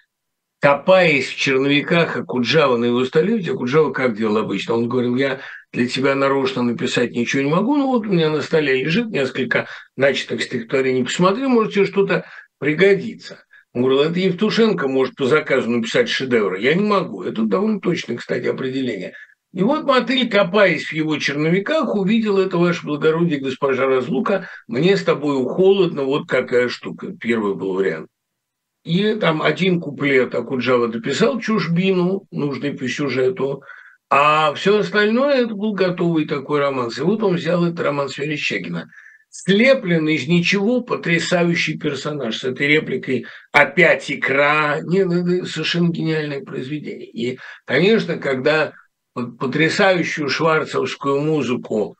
копаясь в черновиках Акуджава на его столе, Акуджава как делал обычно? Он говорил, я для тебя нарочно написать ничего не могу, но вот у меня на столе лежит несколько начатых стихотворений, посмотри, может, тебе что-то пригодится. Он говорил, это Евтушенко может по заказу написать шедевр. Я не могу. Это довольно точное, кстати, определение. И вот мотыль, копаясь в его черновиках, увидел это, ваше благородие, госпожа Разлука, мне с тобой холодно, вот какая штука. Первый был вариант. И там один куплет Акуджава дописал чужбину, нужный по сюжету, а все остальное это был готовый такой роман. И вот он взял этот роман Сверещагина. Слепленный из ничего потрясающий персонаж с этой репликой «опять икра». Нет, это совершенно гениальное произведение. И, конечно, когда потрясающую шварцевскую музыку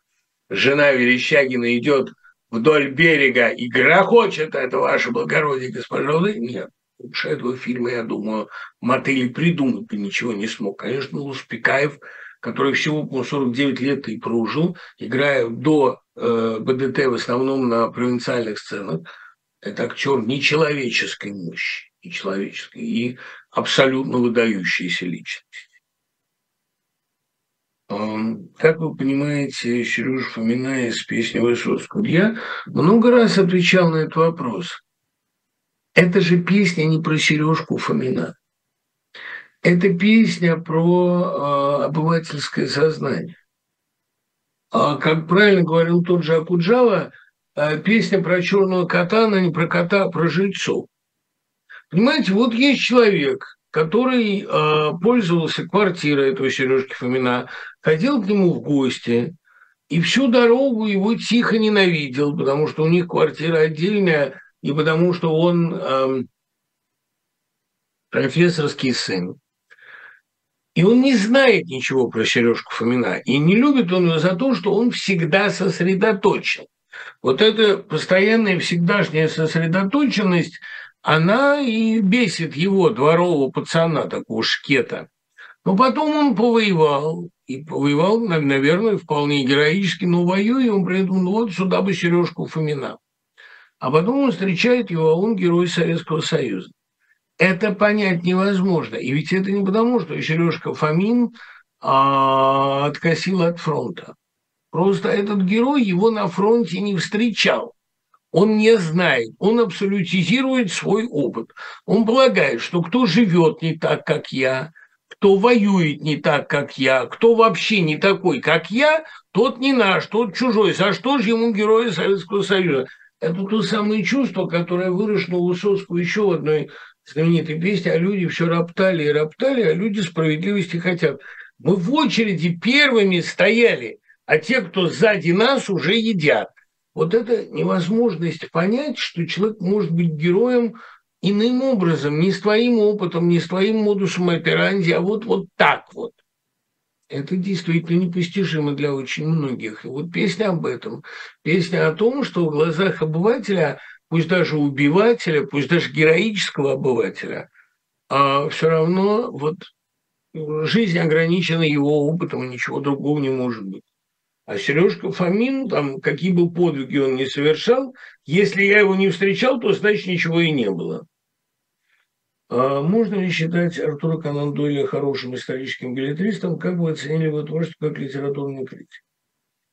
жена Верещагина идет – вдоль берега и грохочет это ваше благородие, госпожа Нет, лучше этого фильма, я думаю, Мотыли придумать бы ничего не смог. Конечно, Луспекаев, который всего, по 49 лет и прожил, играя до э, БДТ в основном на провинциальных сценах, это актер нечеловеческой мощи, нечеловеческой и абсолютно выдающейся личности. Как вы понимаете, Сережа Фомина из песни Высоцкого, я много раз отвечал на этот вопрос. Это же песня не про Сережку Фомина. Это песня про э, обывательское сознание. А, как правильно говорил тот же Акуджава, э, песня про черного кота, она не про кота, а про жильцов. Понимаете, вот есть человек, который э, пользовался квартирой этого Сережки Фомина, ходил к нему в гости, и всю дорогу его тихо ненавидел, потому что у них квартира отдельная, и потому что он э, профессорский сын. И он не знает ничего про Сережку Фомина, и не любит он его за то, что он всегда сосредоточен. Вот эта постоянная всегдашняя сосредоточенность – она и бесит его, дворового пацана, такого шкета. Но потом он повоевал, и повоевал, наверное, вполне героически, но воюя он придумал, ну вот сюда бы Сережку Фомина. А потом он встречает его, а он герой Советского Союза. Это понять невозможно. И ведь это не потому, что Сережка Фомин а, откосил от фронта. Просто этот герой его на фронте не встречал. Он не знает, он абсолютизирует свой опыт. Он полагает, что кто живет не так, как я, кто воюет не так, как я, кто вообще не такой, как я, тот не наш, тот чужой. За что же ему герои Советского Союза? Это то самое чувство, которое выросло у Высоцкого еще в одной знаменитой песне, а люди все роптали и роптали, а люди справедливости хотят. Мы в очереди первыми стояли, а те, кто сзади нас, уже едят. Вот это невозможность понять, что человек может быть героем иным образом, не с твоим опытом, не с твоим модусом операнди, а вот, вот так вот. Это действительно непостижимо для очень многих. И вот песня об этом. Песня о том, что в глазах обывателя, пусть даже убивателя, пусть даже героического обывателя, а все равно вот жизнь ограничена его опытом, и ничего другого не может быть. А Сережка Фомин, там, какие бы подвиги он не совершал, если я его не встречал, то значит ничего и не было. А можно ли считать Артура Конан Дойля хорошим историческим билетристом? Как вы оценили его творчество как литературный критик?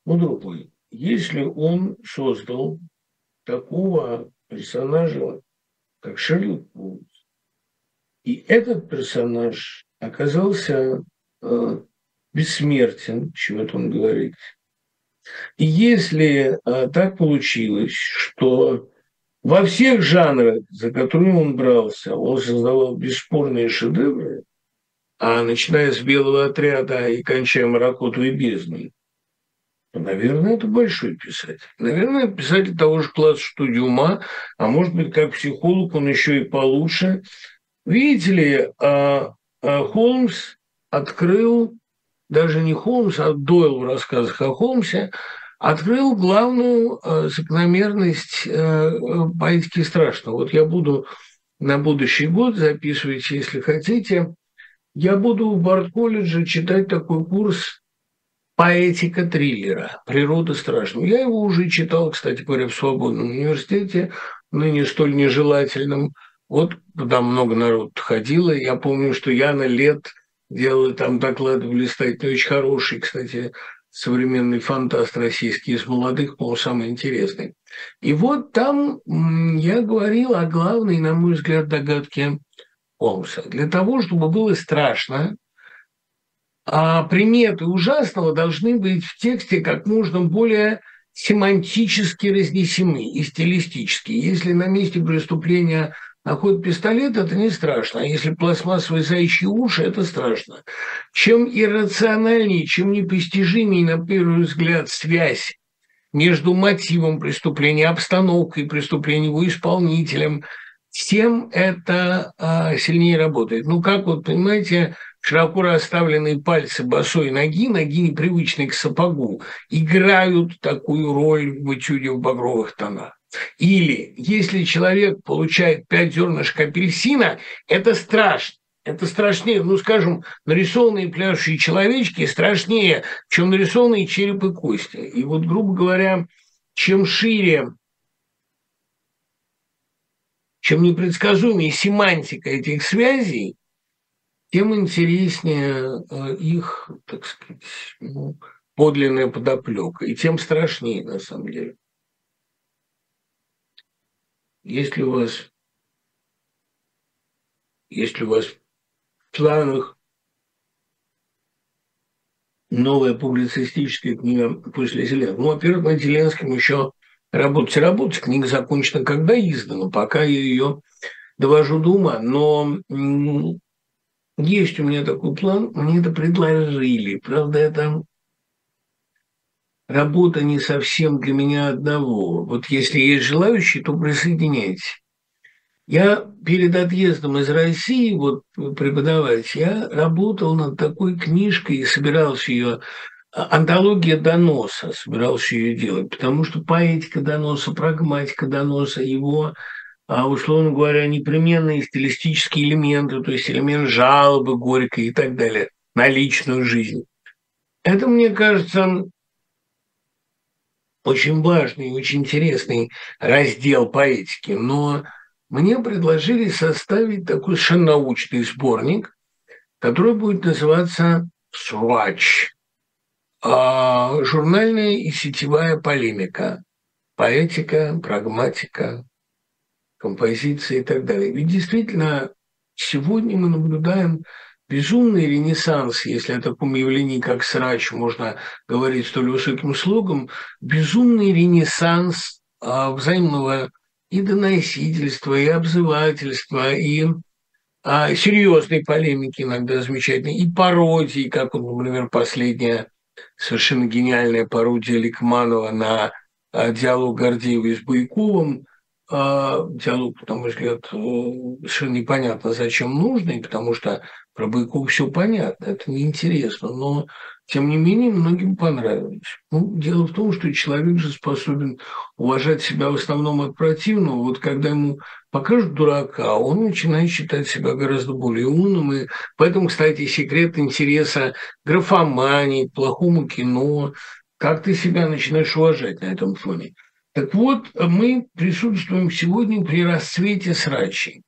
Ну, друг мой, если он создал такого персонажа, как Шерлок Холмс, и этот персонаж оказался э, бессмертен, чего-то он говорит. И если э, так получилось, что во всех жанрах, за которые он брался, он создавал бесспорные шедевры, а начиная с «Белого отряда» и кончая «Маракотовой бездной», то, наверное, это большой писатель. Наверное, писатель того же класса, что Дюма, а может быть, как психолог он еще и получше. Видите ли, а, а Холмс открыл, даже не Холмс, а Дойл в рассказах о Холмсе – открыл главную э, закономерность э, поэтики страшного. Вот я буду на будущий год записывать, если хотите, я буду в Барт-колледже читать такой курс поэтика триллера, природа страшного. Я его уже читал, кстати говоря, в свободном университете, ныне столь нежелательном. Вот туда много народу ходило. Я помню, что Яна Лет делала там доклады блистательные, очень хорошие, кстати, современный фантаст российский из молодых, по-моему, самый интересный. И вот там я говорил о главной, на мой взгляд, догадке Холмса. Для того, чтобы было страшно, а приметы ужасного должны быть в тексте как можно более семантически разнесены и стилистически. Если на месте преступления находят пистолет, это не страшно. А если пластмассовые заячьи уши, это страшно. Чем иррациональнее, чем непостижимее, на первый взгляд, связь между мотивом преступления, обстановкой преступления, его исполнителем, тем это а, сильнее работает. Ну, как вот, понимаете, широко расставленные пальцы босой ноги, ноги непривычные к сапогу, играют такую роль в этюде в багровых тонах. Или если человек получает 5 зернышек апельсина, это страшно. Это страшнее, ну, скажем, нарисованные пляшущие человечки страшнее, чем нарисованные череп и кости. И вот, грубо говоря, чем шире, чем непредсказуемее семантика этих связей, тем интереснее э, их, так сказать, ну, подлинная подоплека, и тем страшнее, на самом деле. Если у вас, если у вас в планах новая публицистическая книга после Зеленского. Ну, во-первых, над Зеленским еще работать работать. Книга закончена, когда издана. Пока я ее довожу до ума. Но есть у меня такой план, мне это предложили. Правда, это работа не совсем для меня одного. Вот если есть желающие, то присоединяйтесь. Я перед отъездом из России, вот преподавать, я работал над такой книжкой и собирался ее антология доноса, собирался ее делать, потому что поэтика доноса, прагматика доноса, его, а, условно говоря, непременные стилистические элементы, то есть элемент жалобы горькой и так далее на личную жизнь. Это, мне кажется, очень важный и очень интересный раздел поэтики, но мне предложили составить такой совершенно научный сборник, который будет называться «Свач», а журнальная и сетевая полемика, поэтика, прагматика, композиция и так далее. Ведь действительно сегодня мы наблюдаем безумный ренессанс, если о таком явлении, как срач, можно говорить столь высоким слогом, безумный ренессанс а, взаимного и доносительства, и обзывательства, и а, серьезной полемики иногда замечательной, и пародии, как, например, последняя совершенно гениальная пародия Ликманова на а, диалог Гордеева с Байковым, а, диалог, на мой взгляд, э, совершенно непонятно, зачем нужный, потому что про Байкова все понятно, это неинтересно, но тем не менее, многим понравилось. Ну, дело в том, что человек же способен уважать себя в основном от противного. Вот когда ему покажут дурака, он начинает считать себя гораздо более умным. И поэтому, кстати, секрет интереса графомании, плохому кино, как ты себя начинаешь уважать на этом фоне. Так вот, мы присутствуем сегодня при расцвете срачей.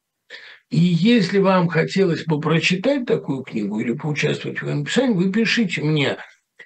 И если вам хотелось бы прочитать такую книгу или поучаствовать в ее написании, вы пишите мне.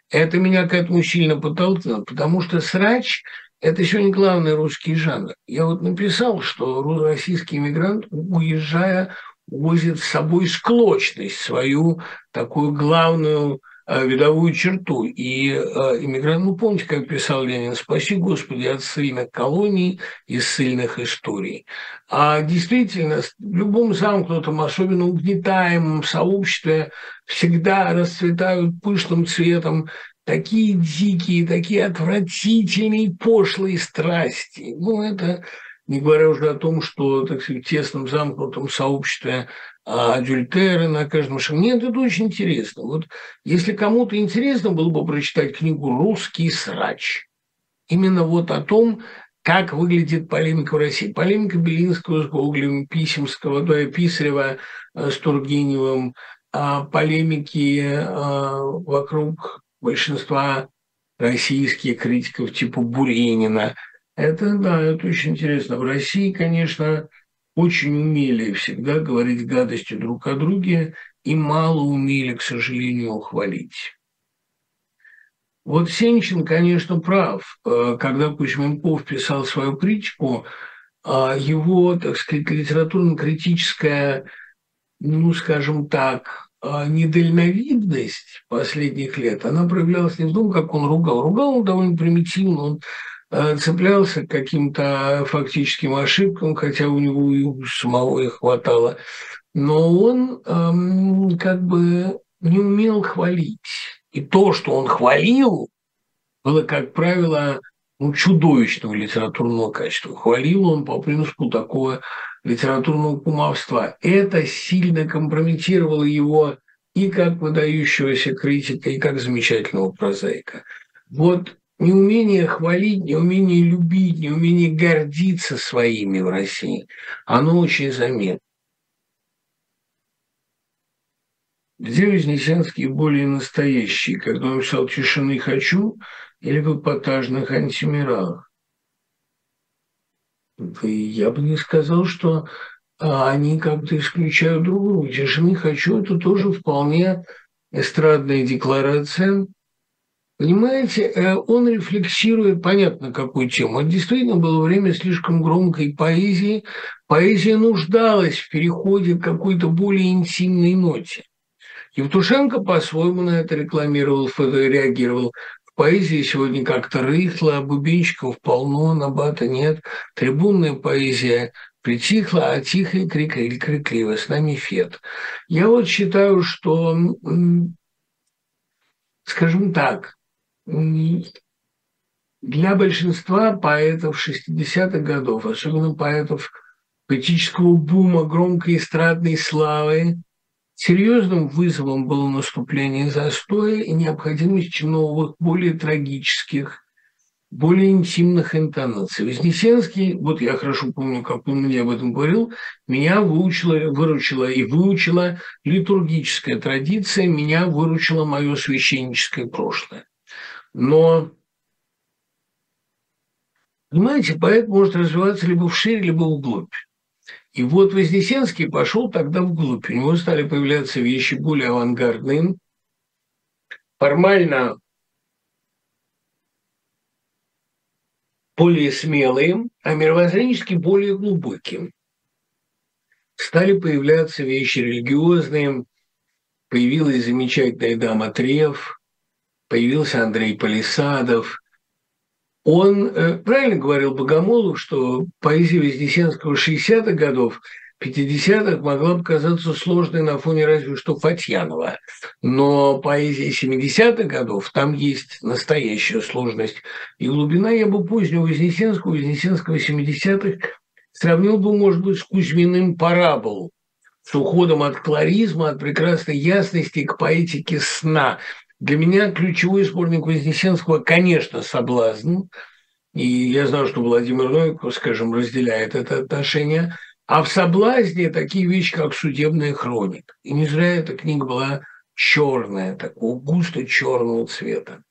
Это меня к этому сильно подтолкнуло, потому что срач – это сегодня главный русский жанр. Я вот написал, что российский иммигрант, уезжая, возит с собой склочность, свою такую главную видовую черту. И э, иммигрант, ну, помните, как писал Ленин, спаси, Господи, от ссыльных колоний и ссыльных историй. А действительно, в любом замкнутом, особенно угнетаемом сообществе всегда расцветают пышным цветом такие дикие, такие отвратительные, пошлые страсти. Ну, это не говоря уже о том, что, так сказать, в тесном замкнутом сообществе адюльтеры на каждом шагу. Нет, это очень интересно. Вот если кому-то интересно было бы прочитать книгу «Русский срач», именно вот о том, как выглядит полемика в России. Полемика Белинского с Гоголем, Писемского, да, Писарева э, с Тургеневым, а полемики а, вокруг большинства российских критиков типа Буренина. Это, да, это очень интересно. В России, конечно, очень умели всегда говорить гадости друг о друге и мало умели, к сожалению, ухвалить. Вот Сенчин, конечно, прав. Э, когда Кузьменков писал свою критику, а его, так сказать, литературно-критическая, ну, скажем так, а, недальновидность последних лет, она проявлялась не в том, как он ругал. Ругал он довольно примитивно, он Э, цеплялся к каким-то фактическим ошибкам, хотя у него и самого их хватало. Но он эм, как бы не умел хвалить. И то, что он хвалил, было, как правило, ну, чудовищного литературного качества. Хвалил он по принципу такого литературного кумовства. Это сильно компрометировало его и как выдающегося критика, и как замечательного прозаика. Вот неумение хвалить, неумение любить, неумение гордиться своими в России, оно очень заметно. Где Вознесенский более настоящий, когда он писал «Тишины хочу» или в эпатажных антимирах? Я бы не сказал, что а, они как-то исключают друг друга. «Тишины хочу» – это тоже вполне эстрадная декларация – Понимаете, э, он рефлексирует, понятно, какую тему. Это действительно было время слишком громкой поэзии. Поэзия нуждалась в переходе к какой-то более интимной ноте. Евтушенко по-своему на это рекламировал, реагировал. В поэзии сегодня как-то рыхло, а бубенчиков полно, набата нет. Трибунная поэзия притихла, а тихо крик крикливо. С нами Фет. Я вот считаю, что, скажем так, для большинства поэтов 60-х годов, особенно поэтов поэтического бума, громкой эстрадной славы, серьезным вызовом было наступление застоя и необходимость новых, более трагических, более интимных интонаций. Вознесенский, вот я хорошо помню, как он мне об этом говорил, меня выучила, выручила и выучила литургическая традиция, меня выручила мое священническое прошлое. Но, понимаете, поэт может развиваться либо вширь, либо вглубь. И вот Вознесенский пошел тогда вглубь. У него стали появляться вещи более авангардные, формально более смелые, а мировоззренчески более глубокие. Стали появляться вещи религиозные, появилась замечательная дама Трев, появился Андрей Полисадов, Он э, правильно говорил Богомолов, что поэзия Вознесенского 60-х годов 50-х могла показаться сложной на фоне разве что Фатьянова. Но поэзия 70-х годов, там есть настоящая сложность и глубина. Я бы позднего Вознесенского, Вознесенского 70-х сравнил бы, может быть, с Кузьминым «Парабол», с уходом от кларизма, от прекрасной ясности к поэтике сна. Для меня ключевой сборник Вознесенского, конечно, «Соблазн», и я знаю, что Владимир Новиков, скажем, разделяет это отношение – а в «Соблазне» такие вещи, как судебная хроника. И не зря эта книга была черная, такого густо черного цвета.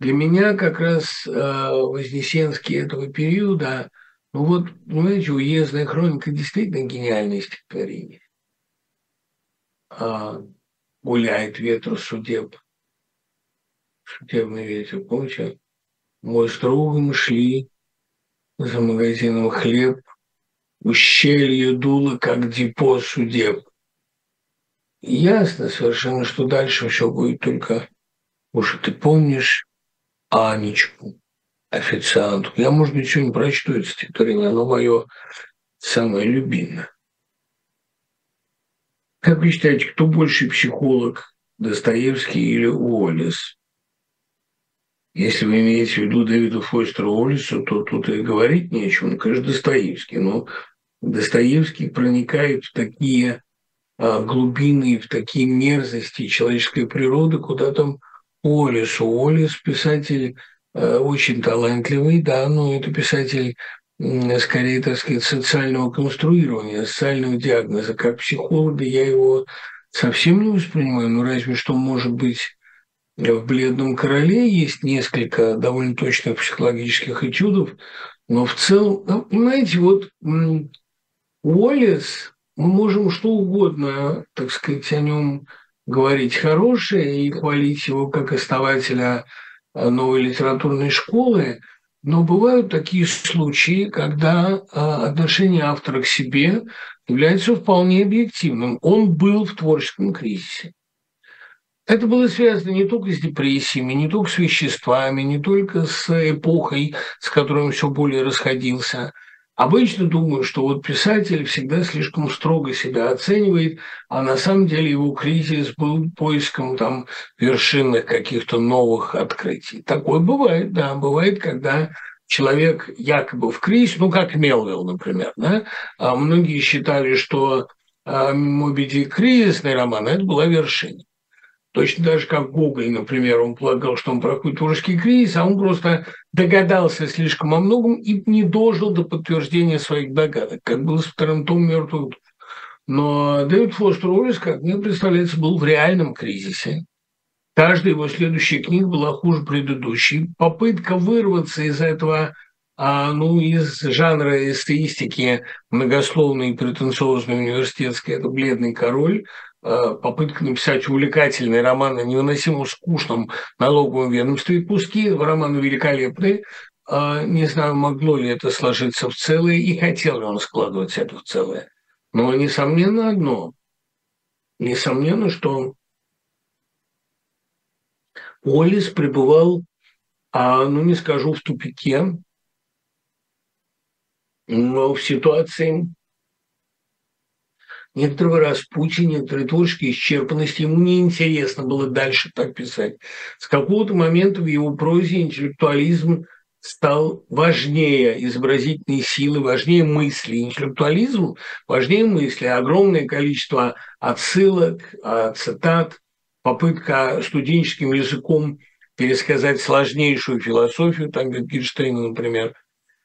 Для меня как раз э, Вознесенский этого периода, ну вот, понимаете, уездная хроника действительно гениальное стихотворение. А, гуляет ветер судеб, судебный ветер, помните? Мы с другом шли за магазином хлеб, ущелье дуло, как депо судеб. ясно совершенно, что дальше все будет только, уж ты помнишь, Анечку, официантку. Я, может быть, сегодня прочту это стихотворение, оно мое самое любимое. Как вы считаете, кто больше психолог, Достоевский или Уоллес? Если вы имеете в виду Дэвида Фостера Уоллеса, то тут и говорить нечего. Ну, конечно, Достоевский. Но Достоевский проникает в такие а, глубины, в такие мерзости человеческой природы, куда там Уоллес. Уоллес писатель а, очень талантливый, да, но это писатель скорее, так сказать, социального конструирования, социального диагноза. Как психолога я его совсем не воспринимаю, ну разве что, может быть, в «Бледном короле» есть несколько довольно точных психологических этюдов, но в целом, ну, понимаете, вот Уоллес, мы можем что угодно, так сказать, о нем говорить хорошее и хвалить его как основателя э, новой литературной школы, но бывают такие случаи, когда э, отношение автора к себе является вполне объективным. Он был в творческом кризисе. Это было связано не только с депрессиями, не только с веществами, не только с эпохой, с которой он все более расходился – Обычно думаю, что вот писатель всегда слишком строго себя оценивает, а на самом деле его кризис был поиском там вершинных каких-то новых открытий. Такое бывает, да, бывает, когда человек якобы в кризис, ну, как Мелвилл, например, да, а многие считали, что а, «Моби Дик» кризисный роман, это была вершина. Точно так же, как Гоголь, например, он полагал, что он проходит творческий кризис, а он просто догадался слишком о многом и не дожил до подтверждения своих догадок, как было с вторым томом «Мертвых душ». Но Дэвид Фостер Уоллес, как мне представляется, был в реальном кризисе. Каждая его следующая книга была хуже предыдущей. Попытка вырваться из этого, а, ну, из жанра эссеистики многословной и претенциозной университетской, это «Бледный король», попытка написать увлекательный роман о невыносимо скучном налоговом ведомстве. Куски романа великолепные. Э, не знаю, могло ли это сложиться в целое и хотел ли он складывать это в целое. Но несомненно одно. Несомненно, что Уоллес пребывал, а, ну не скажу в тупике, но в ситуации некоторого распутия, некоторой творческой исчерпанности. Ему неинтересно было дальше так писать. С какого-то момента в его прозе интеллектуализм стал важнее изобразительной силы, важнее мысли. Интеллектуализм важнее мысли. Огромное количество отсылок, цитат, попытка студенческим языком пересказать сложнейшую философию, там Wittgensteina, например.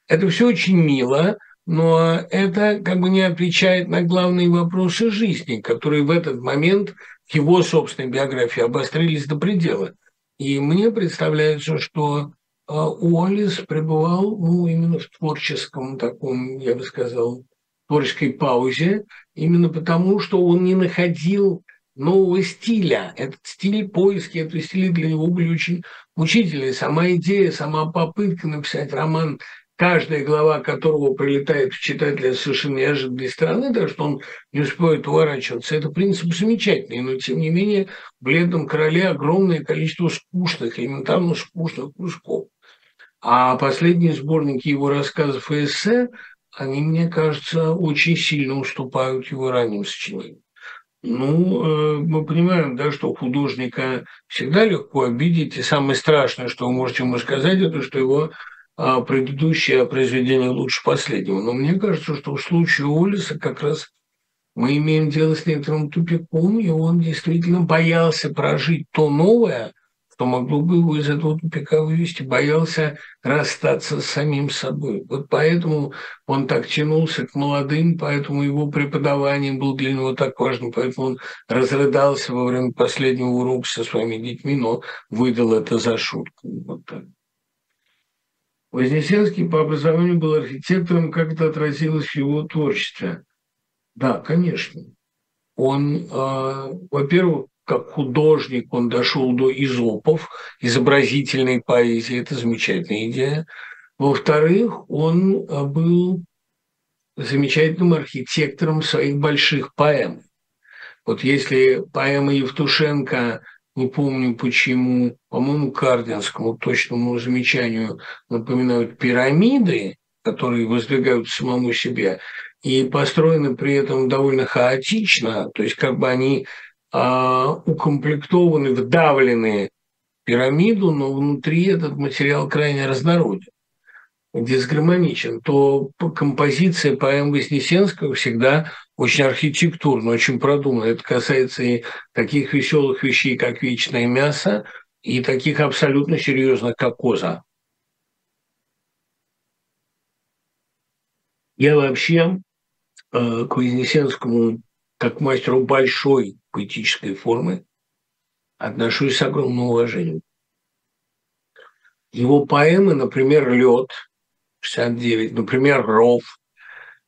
Это все очень мило, но это как бы не отвечает на главные вопросы жизни, которые в этот момент в его собственной биографии обострились до предела. И мне представляется, что а, Уоллес пребывал ну, именно в творческом таком, я бы сказал, творческой паузе, именно потому, что он не находил нового стиля. Этот стиль, поиски этого стиля для него были очень мучительные. Сама идея, сама попытка написать роман каждая глава которого прилетает в читателя совершенно неожиданной стороны, так что он не успеет уворачиваться. Это принцип замечательный, но тем не менее в «Бледном короле» огромное количество скучных, элементарно скучных кружков. А последние сборники его рассказов и эссе, они, мне кажется, очень сильно уступают его ранним сочинениям. Ну, э, мы понимаем, да, что художника всегда легко обидеть, и самое страшное, что вы можете ему сказать, это что его предыдущее произведение лучше последнего. Но мне кажется, что в случае Олиса как раз мы имеем дело с некоторым тупиком, и он действительно боялся прожить то новое, что могло бы его из этого тупика вывести, боялся расстаться с самим собой. Вот поэтому он так тянулся к молодым, поэтому его преподавание было для него так важно, поэтому он разрыдался во время последнего урока со своими детьми, но выдал это за шутку. Вот так. Вознесенский по образованию был архитектором, как это отразилось в его творчестве. Да, конечно. Он, э, во-первых, как художник, он дошел до изопов, изобразительной поэзии, это замечательная идея. Во-вторых, он а, был замечательным архитектором своих больших поэм. Вот если поэма Евтушенко, не помню почему, по-моему, Кардинскому точному замечанию напоминают пирамиды, которые воздвигают самому себе, и построены при этом довольно хаотично, то есть как бы они а, укомплектованы, вдавлены в пирамиду, но внутри этот материал крайне разнороден, дисгармоничен, то композиция поэм Вознесенского всегда очень архитектурно, очень продумана. Это касается и таких веселых вещей, как «Вечное мясо», и таких абсолютно серьезных, как «Коза». Я вообще э, к Вознесенскому как мастеру большой поэтической формы отношусь с огромным уважением. Его поэмы, например, «Лед», 69, например, «Ров»,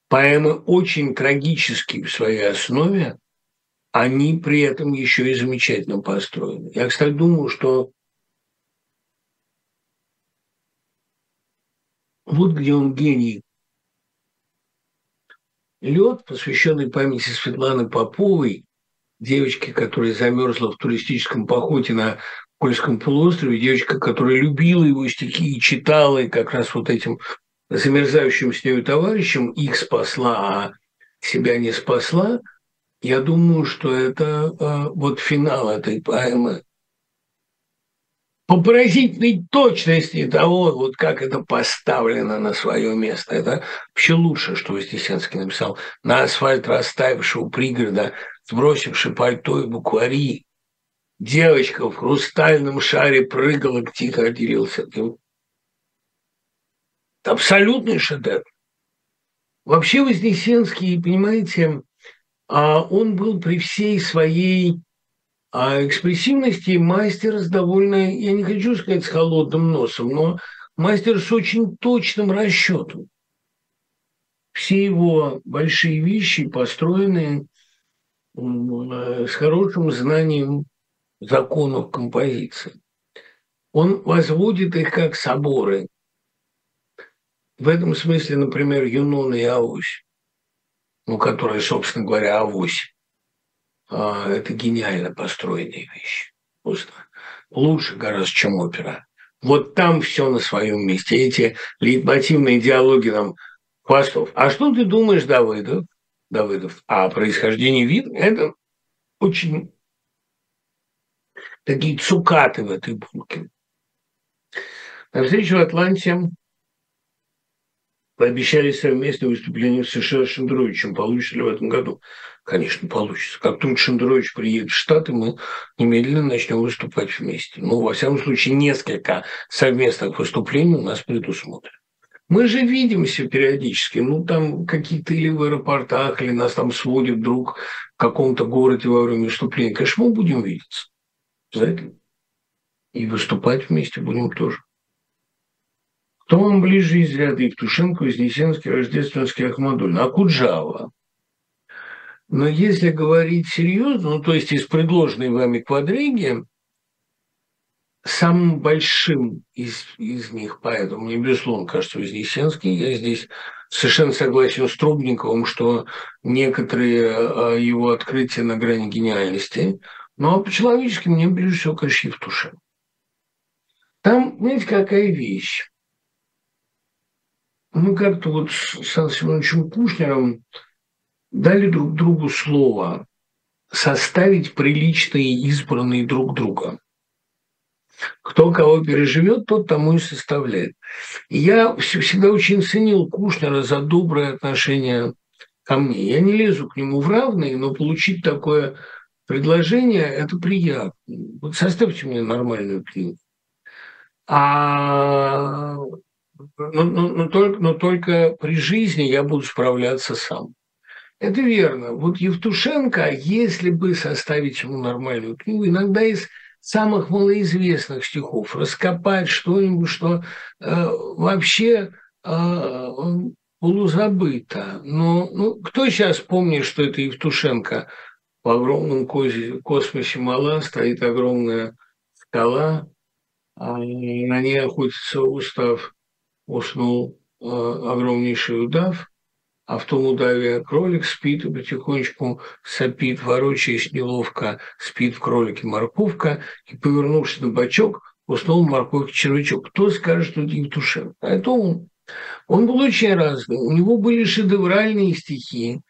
поэмы очень трагические в своей основе, они при этом еще и замечательно построены. Я, кстати, думаю, что вот где он гений лед, посвященный памяти Светланы Поповой, девочки, которая замерзла в туристическом походе на Польском полуострове, девочка, которая любила его стихи и читала, и как раз вот этим замерзающим с нею товарищем их спасла, а себя не спасла, я думаю, что это э, вот финал этой поэмы по поразительной точности того, вот как это поставлено на свое место. Это вообще лучше, что Вознесенский написал. На асфальт растаявшего пригорода, сбросивший пальто и буквари, девочка в хрустальном шаре прыгала, тихо отделился. Это абсолютный шедевр. Вообще Вознесенский, понимаете, а он был при всей своей а экспрессивности мастер с довольно, я не хочу сказать с холодным носом, но мастер с очень точным расчетом. Все его большие вещи построены с хорошим знанием законов композиции. Он возводит их как соборы. В этом смысле, например, Юнон и Авось, ну, которые, собственно говоря, Авось, а, это гениально построенные вещи. Просто лучше гораздо, чем опера. Вот там все на своем месте. Эти лейтмотивные диалоги нам Хвостов. А что ты думаешь, Давыдов? Давыдов. А происхождение вид – это очень такие цукаты в этой булке. На встречу в Атланте пообещали совместное выступление в США с Шендеровичем. Получится ли в этом году? Конечно, получится. Как только Шендерович приедет в Штаты, мы немедленно начнем выступать вместе. Ну, во всяком случае, несколько совместных выступлений у нас предусмотрено. Мы же видимся периодически, ну, там какие-то или в аэропортах, или нас там сводит друг в каком-то городе во время выступления. Конечно, мы будем видеться. Знаете? И выступать вместе будем тоже. Кто вам ближе из ряда Евтушенко, Вознесенский, Рождественский, Ахмадулин? А Куджава? Но если говорить серьезно, ну, то есть из предложенной вами квадриги, самым большим из, из них, поэтому мне, безусловно, кажется, Вознесенский. Я здесь совершенно согласен с Трубниковым, что некоторые а, его открытия на грани гениальности. Но по-человечески мне, прежде всего, конечно, Евтушенко. Там, знаете, какая вещь? Мы как-то вот с Алексеем Семеновичем Кушнером дали друг другу слово составить приличные избранные друг друга. Кто кого переживет, тот тому и составляет. Я всегда очень ценил Кушнера за доброе отношение ко мне. Я не лезу к нему в равные, но получить такое предложение – это приятно. Вот составьте мне нормальную книгу. А но, но, но, только, но только при жизни я буду справляться сам. Это верно. Вот Евтушенко, если бы составить ему нормальную книгу, иногда из самых малоизвестных стихов раскопать что-нибудь, что э, вообще э, полузабыто. Но ну, кто сейчас помнит, что это Евтушенко? В огромном космосе мала стоит огромная скала, а на ней охотится устав, уснул э, огромнейший удав, а в том удаве кролик спит и потихонечку сопит, ворочаясь неловко, спит в кролике морковка, и, повернувшись на бочок, уснул в морковке червячок. Кто скажет, что это Евтушенко? А это он. Он был очень разный. У него были шедевральные стихи,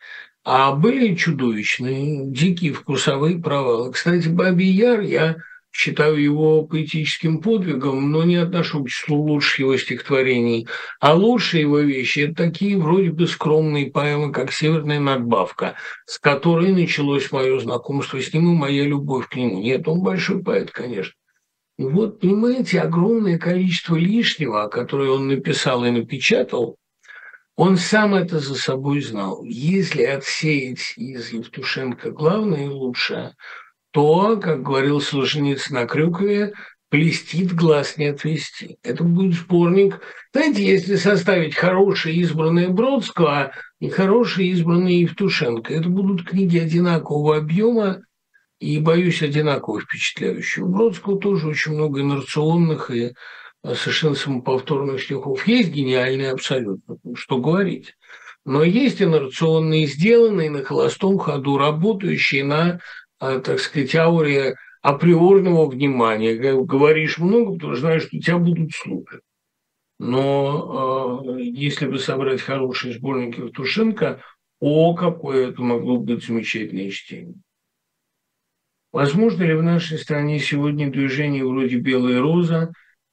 а были чудовищные, дикие вкусовые провалы. Кстати, «Бабий Яр» я считаю его поэтическим подвигом, но не отношу к числу лучших его стихотворений. А лучшие его вещи – это такие вроде бы скромные поэмы, как «Северная надбавка», с которой началось мое знакомство с ним и моя любовь к нему. Нет, он большой поэт, конечно. И вот, понимаете, огромное количество лишнего, которое он написал и напечатал, он сам это за собой знал. Если отсеять из Евтушенко главное и лучшее – то, как говорил Солженицын на Крюкове, плестит глаз не отвести. Это будет сборник. Знаете, если составить хорошие избранные Бродского и хорошие избранные Евтушенко, это будут книги одинакового объема и, боюсь, одинаково впечатляющие. У Бродского тоже очень много инерционных и совершенно самоповторных стихов. Есть гениальные абсолютно, что говорить. Но есть инерционные, сделанные на холостом ходу, работающие на а, так сказать, ауре априорного внимания. Говоришь много, потому что знаешь, что тебя будут слушать. Но э, если бы собрать хорошие сборники Евтушенко, о, какое это могло быть замечательное чтение. Возможно ли в нашей стране сегодня движение вроде «Белая роза»,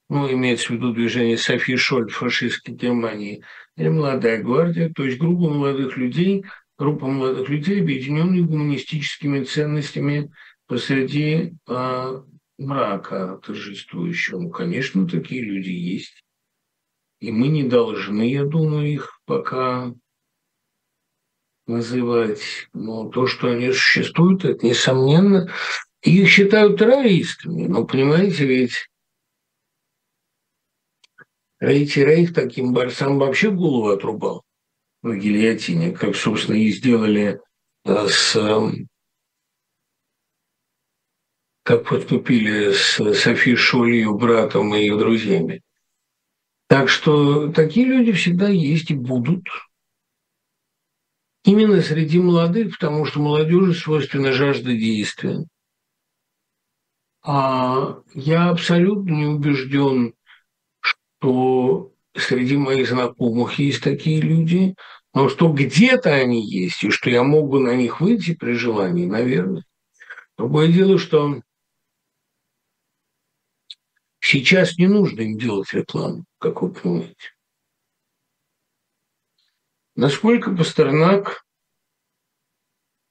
ну, имеется в виду движение Софи Шоль в фашистской Германии, или «Молодая гвардия», то есть группа молодых людей, группа молодых людей, объединенных гуманистическими ценностями посреди а, мрака торжествующего. Ну, конечно, такие люди есть. И мы не должны, я думаю, их пока называть. Но то, что они существуют, это несомненно. Их считают террористами. Но, понимаете, ведь Рейти Рейх таким борцам вообще голову отрубал в гильотине, как, собственно, и сделали э, с эм, как поступили с Софи Шоли, ее братом и ее друзьями. Так что такие люди всегда есть и будут. Именно среди молодых, потому что молодежи свойственна жажда действия. А я абсолютно не убежден, что среди моих знакомых есть такие люди, но что где-то они есть, и что я мог бы на них выйти при желании, наверное. Другое дело, что сейчас не нужно им делать рекламу, как вы понимаете. Насколько Пастернак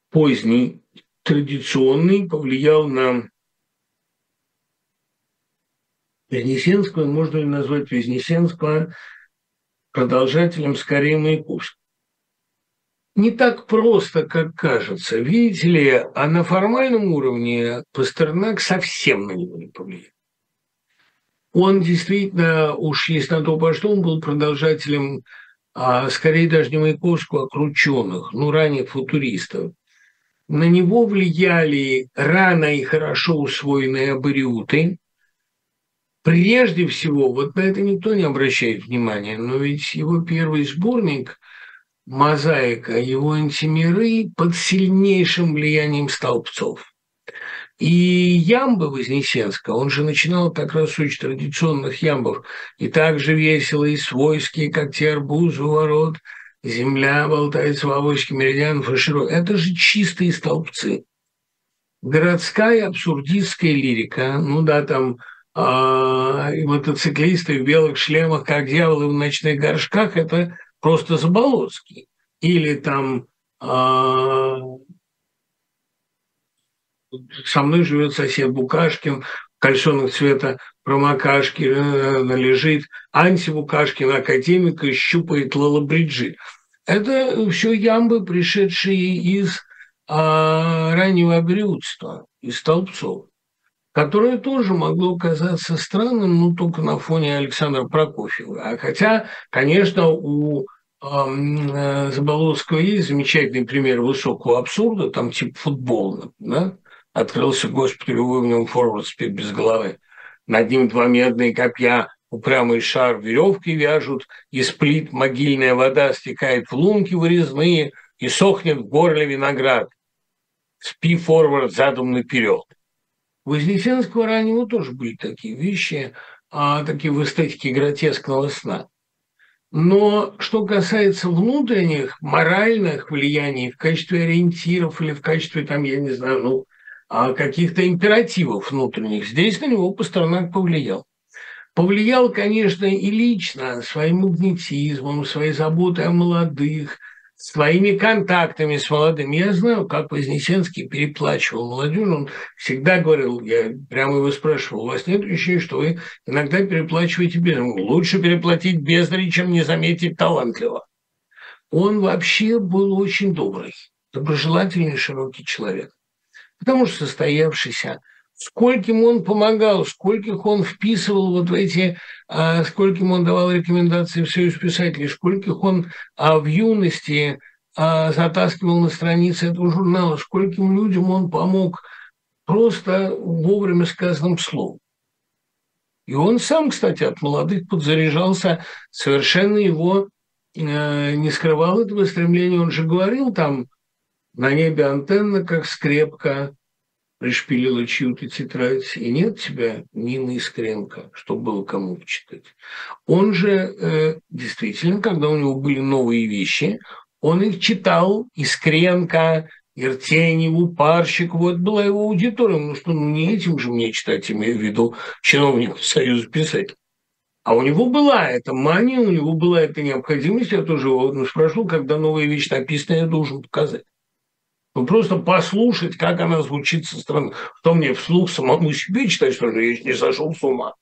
поздний, традиционный, повлиял на Вознесенского, можно ли назвать Вознесенского продолжателем скорее Маяковского. Не так просто, как кажется. Видите ли, а на формальном уровне Пастернак совсем на него не повлиял. Он действительно, уж если на то пошло, он был продолжателем, а скорее даже не Маяковского, а ну, ранее футуристов. На него влияли рано и хорошо усвоенные абориуты, Прежде всего, вот на это никто не обращает внимания, но ведь его первый сборник «Мозаика», его антимиры под сильнейшим влиянием столбцов. И ямбы Вознесенского, он же начинал как раз с очень традиционных ямбов, и также весело, и свойские, как те арбузы у ворот, земля болтается в авоське меридианов и широ. Это же чистые столбцы. Городская абсурдистская лирика, ну да, там и мотоциклисты в белых шлемах, как дьяволы в ночных горшках, это просто Заболоцкий. Или там а, со мной живет сосед Букашкин, кальсонных цвета промокашки э, лежит, Анси Букашкин, академика, щупает Лала Бриджит. Это все ямбы, пришедшие из а, раннего обрюдства, из столбцов, которое тоже могло казаться странным, но только на фоне Александра Прокофьева. А хотя, конечно, у э, Заболоцкого есть замечательный пример высокого абсурда, там типа футбола, да? Открылся Господи, любой в форвард спит без головы. Над ним два медные копья, упрямый шар веревки вяжут, и сплит могильная вода стекает в лунки вырезные, и сохнет в горле виноград. Спи форвард задом наперед. Вознесенского раннего тоже были такие вещи, а, такие в эстетике гротескного сна. Но что касается внутренних, моральных влияний в качестве ориентиров или в качестве, там, я не знаю, ну, а каких-то императивов внутренних. Здесь на него Пастернак повлиял. Повлиял, конечно, и лично своим магнетизмом, своей заботой о молодых, своими контактами с молодыми. Я знаю, как Вознесенский переплачивал молодежь. Он всегда говорил, я прямо его спрашивал, у вас нет ощущения, что вы иногда переплачиваете без? Лучше переплатить бездари, чем не заметить талантливо. Он вообще был очень добрый, доброжелательный, широкий человек потому что состоявшийся. Скольким он помогал, скольких он вписывал вот в эти, а, скольким он давал рекомендации в Союз писателей, скольких он а, в юности а, затаскивал на страницы этого журнала, скольким людям он помог просто вовремя сказанным словом. И он сам, кстати, от молодых подзаряжался, совершенно его э, не скрывал этого стремления. Он же говорил там на небе антенна, как скрепка, пришпилила чью-то тетрадь, и нет тебя Нины Искренко, чтобы было кому почитать. Он же э, действительно, когда у него были новые вещи, он их читал, Искренко, Иртеневу, Парщикову, это была его аудитория, ну что, ну не этим же мне читать, имею в виду чиновников Союза писателей. А у него была эта мания, у него была эта необходимость, я тоже его спрашивал, когда новая вещь написана, я должен показать. Ну, просто послушать, как она звучит со стороны. Что мне вслух самому себе читать, что ли, я не сошел с ума.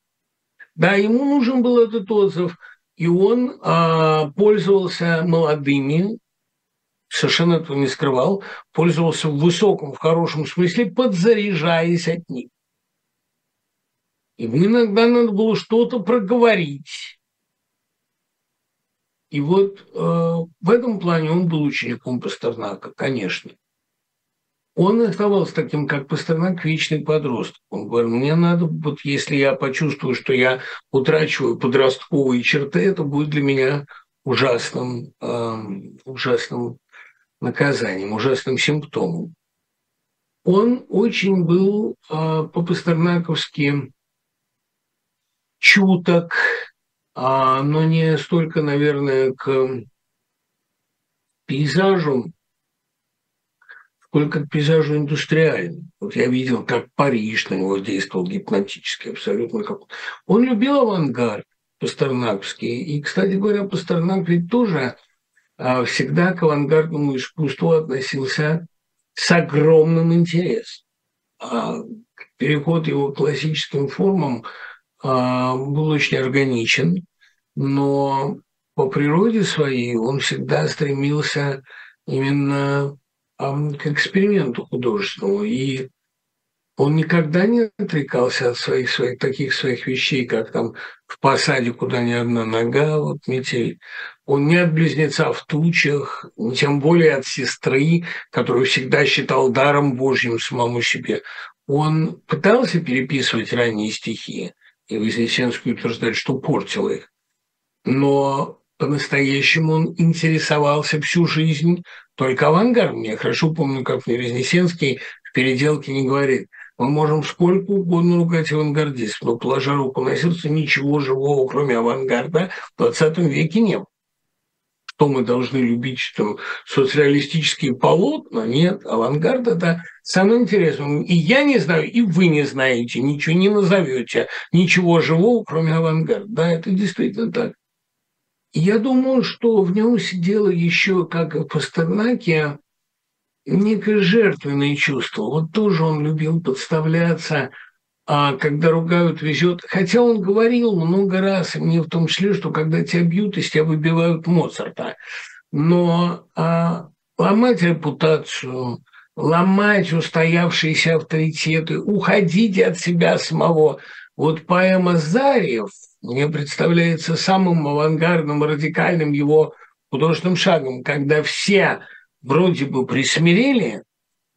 Да, ему нужен был этот отзыв, и он а, пользовался молодыми, совершенно этого не скрывал, пользовался в высоком, в хорошем смысле, подзаряжаясь от них. Ему иногда надо было что-то проговорить. И вот э, в этом плане он был учеником Пастернака, конечно он оставался таким, как Пастернак, вечный подросток. Он говорил, мне надо, вот если я почувствую, что я утрачиваю подростковые черты, это будет для меня ужасным, э, ужасным наказанием, ужасным симптомом. Он очень был э, по-пастернаковски чуток, э, но не столько, наверное, к пейзажу, сколько к пейзажу индустриальному. Вот я видел, как Париж на него действовал гипнотически абсолютно. Как... Он любил авангард пастернаковский. И, кстати говоря, Пастернак ведь тоже а, всегда к авангардному искусству относился с огромным интересом. А переход его к классическим формам а, был очень органичен, но по природе своей он всегда стремился именно к эксперименту художественному. И он никогда не отрекался от своих, своих таких своих вещей, как там в посаде, куда ни одна нога, вот метель. Он не от близнеца в тучах, тем более от сестры, которую всегда считал даром Божьим самому себе. Он пытался переписывать ранние стихи, и Вознесенский утверждает, что портил их. Но по-настоящему он интересовался всю жизнь только авангардом. Я хорошо помню, как мне Вознесенский в переделке не говорит. Мы можем сколько угодно ругать авангардистов, но, положа руку на сердце, ничего живого, кроме авангарда, в 20 веке не было. Что мы должны любить, что соцреалистические полотна? Нет, авангард – это самое интересное. И я не знаю, и вы не знаете, ничего не назовете, ничего живого, кроме авангарда. Да, это действительно так. Я думаю, что в нем сидело еще, как и в Пастернаке, некое жертвенное чувство. Вот тоже он любил подставляться, а когда ругают, везет. Хотя он говорил много раз, и мне в том числе, что когда тебя бьют, из тебя выбивают Моцарта. Но а, ломать репутацию, ломать устоявшиеся авторитеты, уходить от себя самого. Вот поэма «Зарев» мне представляется самым авангардным, радикальным его художественным шагом, когда все вроде бы присмирели,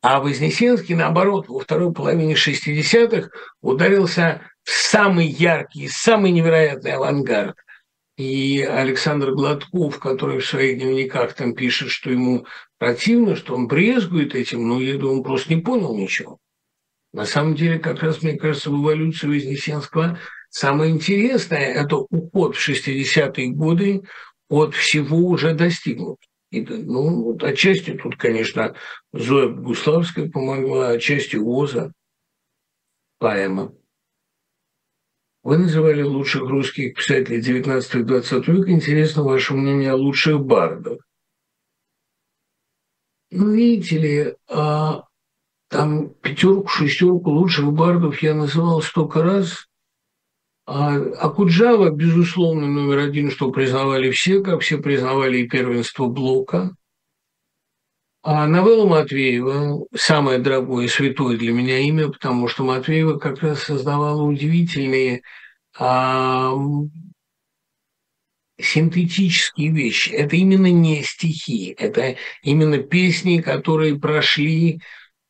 а Вознесенский, наоборот, во второй половине 60-х ударился в самый яркий, самый невероятный авангард. И Александр Гладков, который в своих дневниках там пишет, что ему противно, что он брезгует этим, ну, я думаю, он просто не понял ничего. На самом деле, как раз, мне кажется, в эволюции Вознесенского Самое интересное – это уход в 60-е годы от всего уже достигнут. И, ну, отчасти тут, конечно, Зоя Гуславская помогла, отчасти Оза, поэма. Вы называли лучших русских писателей 19 и 20 века. Интересно ваше мнение о лучших бардах. Ну, видите ли, а, там пятерку, шестерку лучших бардов я называл столько раз, а, а Куджава, безусловно, номер один, что признавали все, как все признавали и первенство Блока. А новелла Матвеева – самое дорогое и святое для меня имя, потому что Матвеева как раз создавала удивительные а, синтетические вещи. Это именно не стихи, это именно песни, которые прошли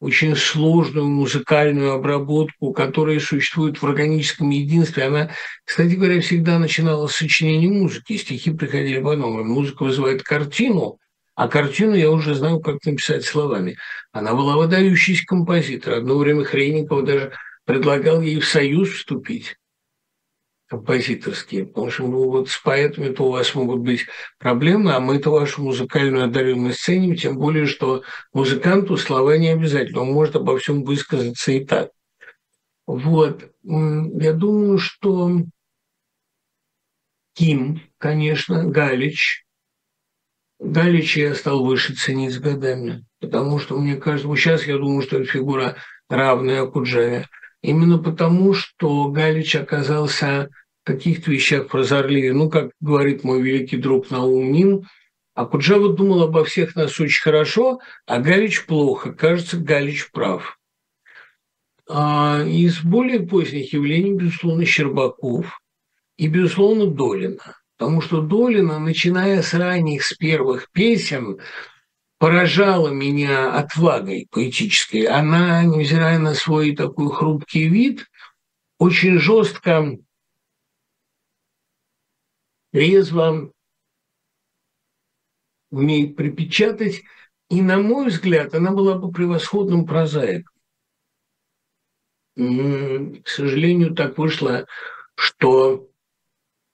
очень сложную музыкальную обработку, которая существует в органическом единстве. Она, кстати говоря, всегда начинала с сочинения музыки. Стихи приходили по-новому. Музыка вызывает картину, а картину я уже знаю, как написать словами. Она была выдающийся композитор. Одно время Хрейникова даже предлагал ей в союз вступить композиторские, потому что ну, вот с поэтами-то у вас могут быть проблемы, а мы-то вашу музыкальную одаренность ценим, тем более, что музыканту слова не обязательно, он может обо всем высказаться и так. Вот, я думаю, что Ким, конечно, Галич. Галич я стал выше ценить с годами, потому что мне кажется, сейчас я думаю, что это фигура равная Акуджаве. Именно потому, что Галич оказался каких-то вещах прозорливее. Ну, как говорит мой великий друг Наум Нин, а Куджава думал обо всех нас очень хорошо, а Галич плохо. Кажется, Галич прав. А из более поздних явлений, безусловно, Щербаков и, безусловно, Долина. Потому что Долина, начиная с ранних, с первых песен, поражала меня отвагой поэтической. Она, невзирая на свой такой хрупкий вид, очень жестко резво умеет припечатать, и, на мой взгляд, она была бы превосходным прозаиком. К сожалению, так вышло, что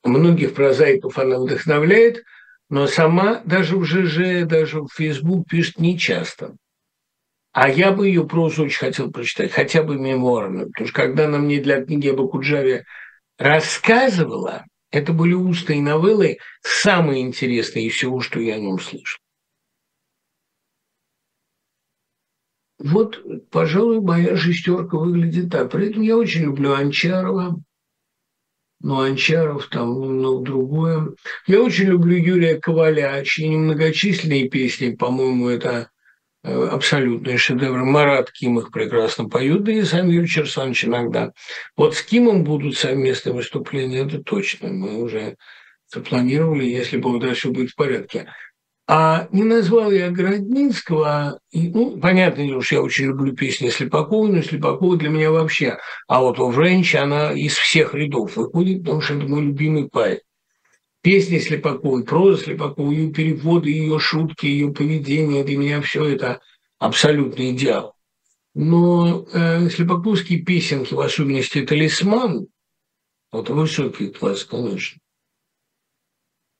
многих прозаиков она вдохновляет, но сама даже в ЖЖ, даже в Facebook пишет нечасто. А я бы ее прозу очень хотел прочитать, хотя бы мемуарную. Потому что когда она мне для книги об Акуджаве рассказывала, это были устные новеллы, самые интересные из всего, что я о нем слышал. Вот, пожалуй, моя шестерка выглядит так. При этом я очень люблю Анчарова, но Анчаров там немного другое. Я очень люблю Юрия Коваля, чьи немногочисленные песни, по-моему, это абсолютные шедевры. Марат Ким их прекрасно поют, да и сам Юрий Черсанович иногда. Вот с Кимом будут совместные выступления, это точно. Мы уже запланировали, если Бог даст, будет в порядке. А не назвал я Городницкого, и, ну, понятно, уж я очень люблю песни Слепакова, но Слепакова для меня вообще. А вот у Френч она из всех рядов выходит, потому что это мой любимый поэт песни Слепаковой, проза Слепаковой, ее переводы, ее шутки, ее поведение, для меня все это абсолютный идеал. Но э, слепокузские песенки, в особенности «Талисман», вот высокий класс, конечно,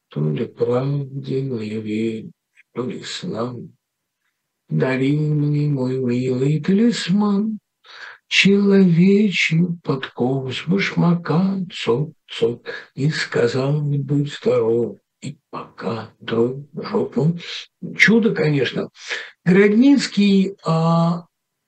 то ли правде не верь, то ли снам. Дари мне мой милый талисман, Человечий подков с башмака, цок-цок, И сказал, не будь здоров, и пока дружок. Ну, чудо, конечно. Городницкий, а,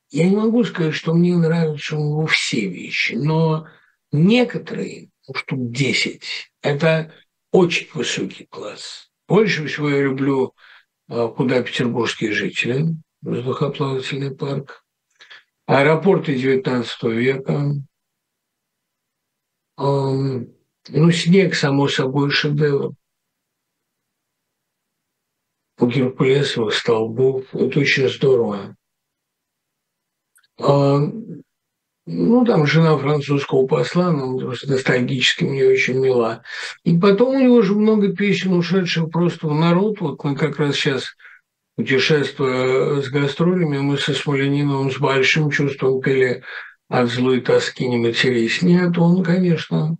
я не могу сказать, что мне нравятся у него все вещи, но некоторые, ну, штук 10, это очень высокий класс. Больше всего я люблю а, «Куда петербургские жители», воздухоплавательный парк, аэропорты XIX века, ну, снег, само собой, шедевр. У Геркулесовых столбов. Это очень здорово. А, ну, там жена французского посла, ну, ностальгически мне очень мила. И потом у него же много песен, ушедших просто в народ. Вот мы как раз сейчас, путешествуя с гастролями, мы со Смолениновым с большим чувством пели «От злой тоски не матерись». Нет, он, конечно,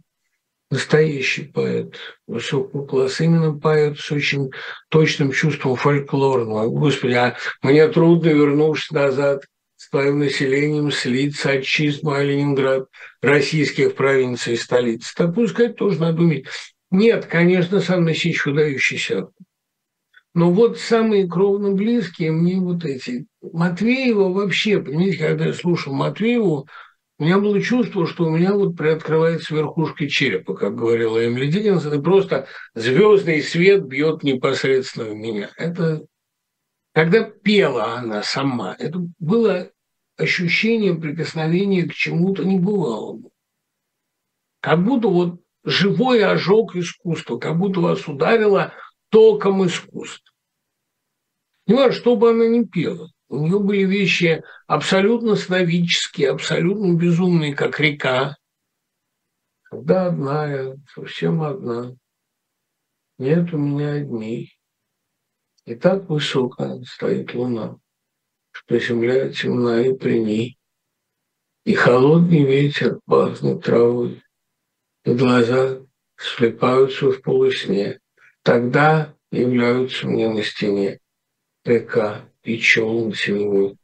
настоящий поэт высокого класса, именно поэт с очень точным чувством фольклорного. Господи, а мне трудно, вернувшись назад, с твоим населением слиться отчизну, а Ленинград, российских провинций и столиц. Так пускай тоже надо уметь. Нет, конечно, сам Насич выдающийся. Но вот самые кровно близкие мне вот эти. Матвеева вообще, понимаете, когда я слушал Матвееву, у меня было чувство, что у меня вот приоткрывается верхушка черепа, как говорила Эмили Диккенсон, и просто звездный свет бьет непосредственно в меня. Это когда пела она сама, это было ощущение прикосновения к чему-то небывалому. Как будто вот живой ожог искусства, как будто вас ударило током искусства. Не важно, что бы она ни пела. У нее были вещи абсолютно сновидческие, абсолютно безумные, как река. Когда одна я, совсем одна. Нет у меня дней. И так высоко стоит луна, что земля темна и при ней. И холодный ветер пахнет травой, и глаза слепаются в полусне. Тогда являются мне на стене река и челн синевой.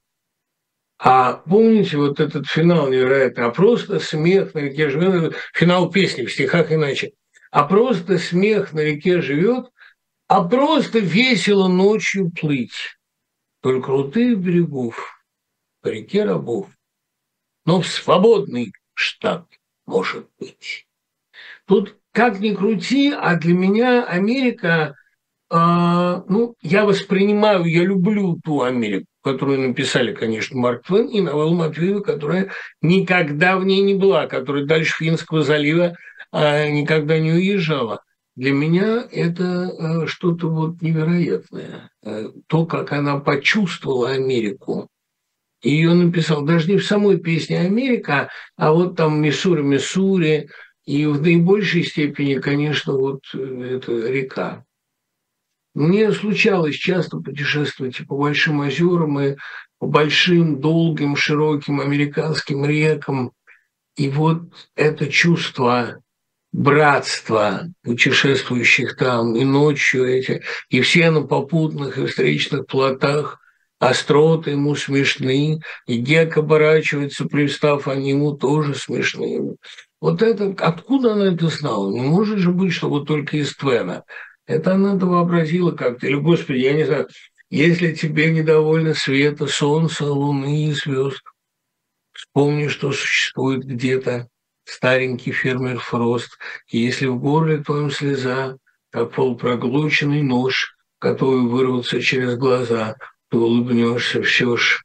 А помните вот этот финал невероятный, а просто смех на реке живет, финал песни в стихах иначе, а просто смех на реке живет, а просто весело ночью плыть вдоль крутых берегов по реке рабов, но в свободный штат может быть. Тут как ни крути, а для меня Америка, э, ну, я воспринимаю, я люблю ту Америку, которую написали, конечно, Марк Твен и Навел Матвеева, которая никогда в ней не была, которая дальше Финского залива э, никогда не уезжала. Для меня это э, что-то вот невероятное. Э, то, как она почувствовала Америку. Ее написал даже не в самой песне «Америка», а вот там «Миссури, Миссури», и в наибольшей степени, конечно, вот э, эта река. Мне случалось часто путешествовать и по большим озерам, и по большим, долгим, широким американским рекам. И вот это чувство братства путешествующих там и ночью эти, и все на попутных и встречных плотах, остроты ему смешны, и Гек оборачивается, пристав, они ему тоже смешны. Вот это, откуда она это знала? Не может же быть, что вот только из Твена. Это она это вообразила как-то. Или, Господи, я не знаю, если тебе недовольно света, солнца, луны и звезд, вспомни, что существует где-то старенький фермер Фрост, и если в горле твоем слеза, как полупроглоченный нож, который вырвался через глаза, ты улыбнешься все ж.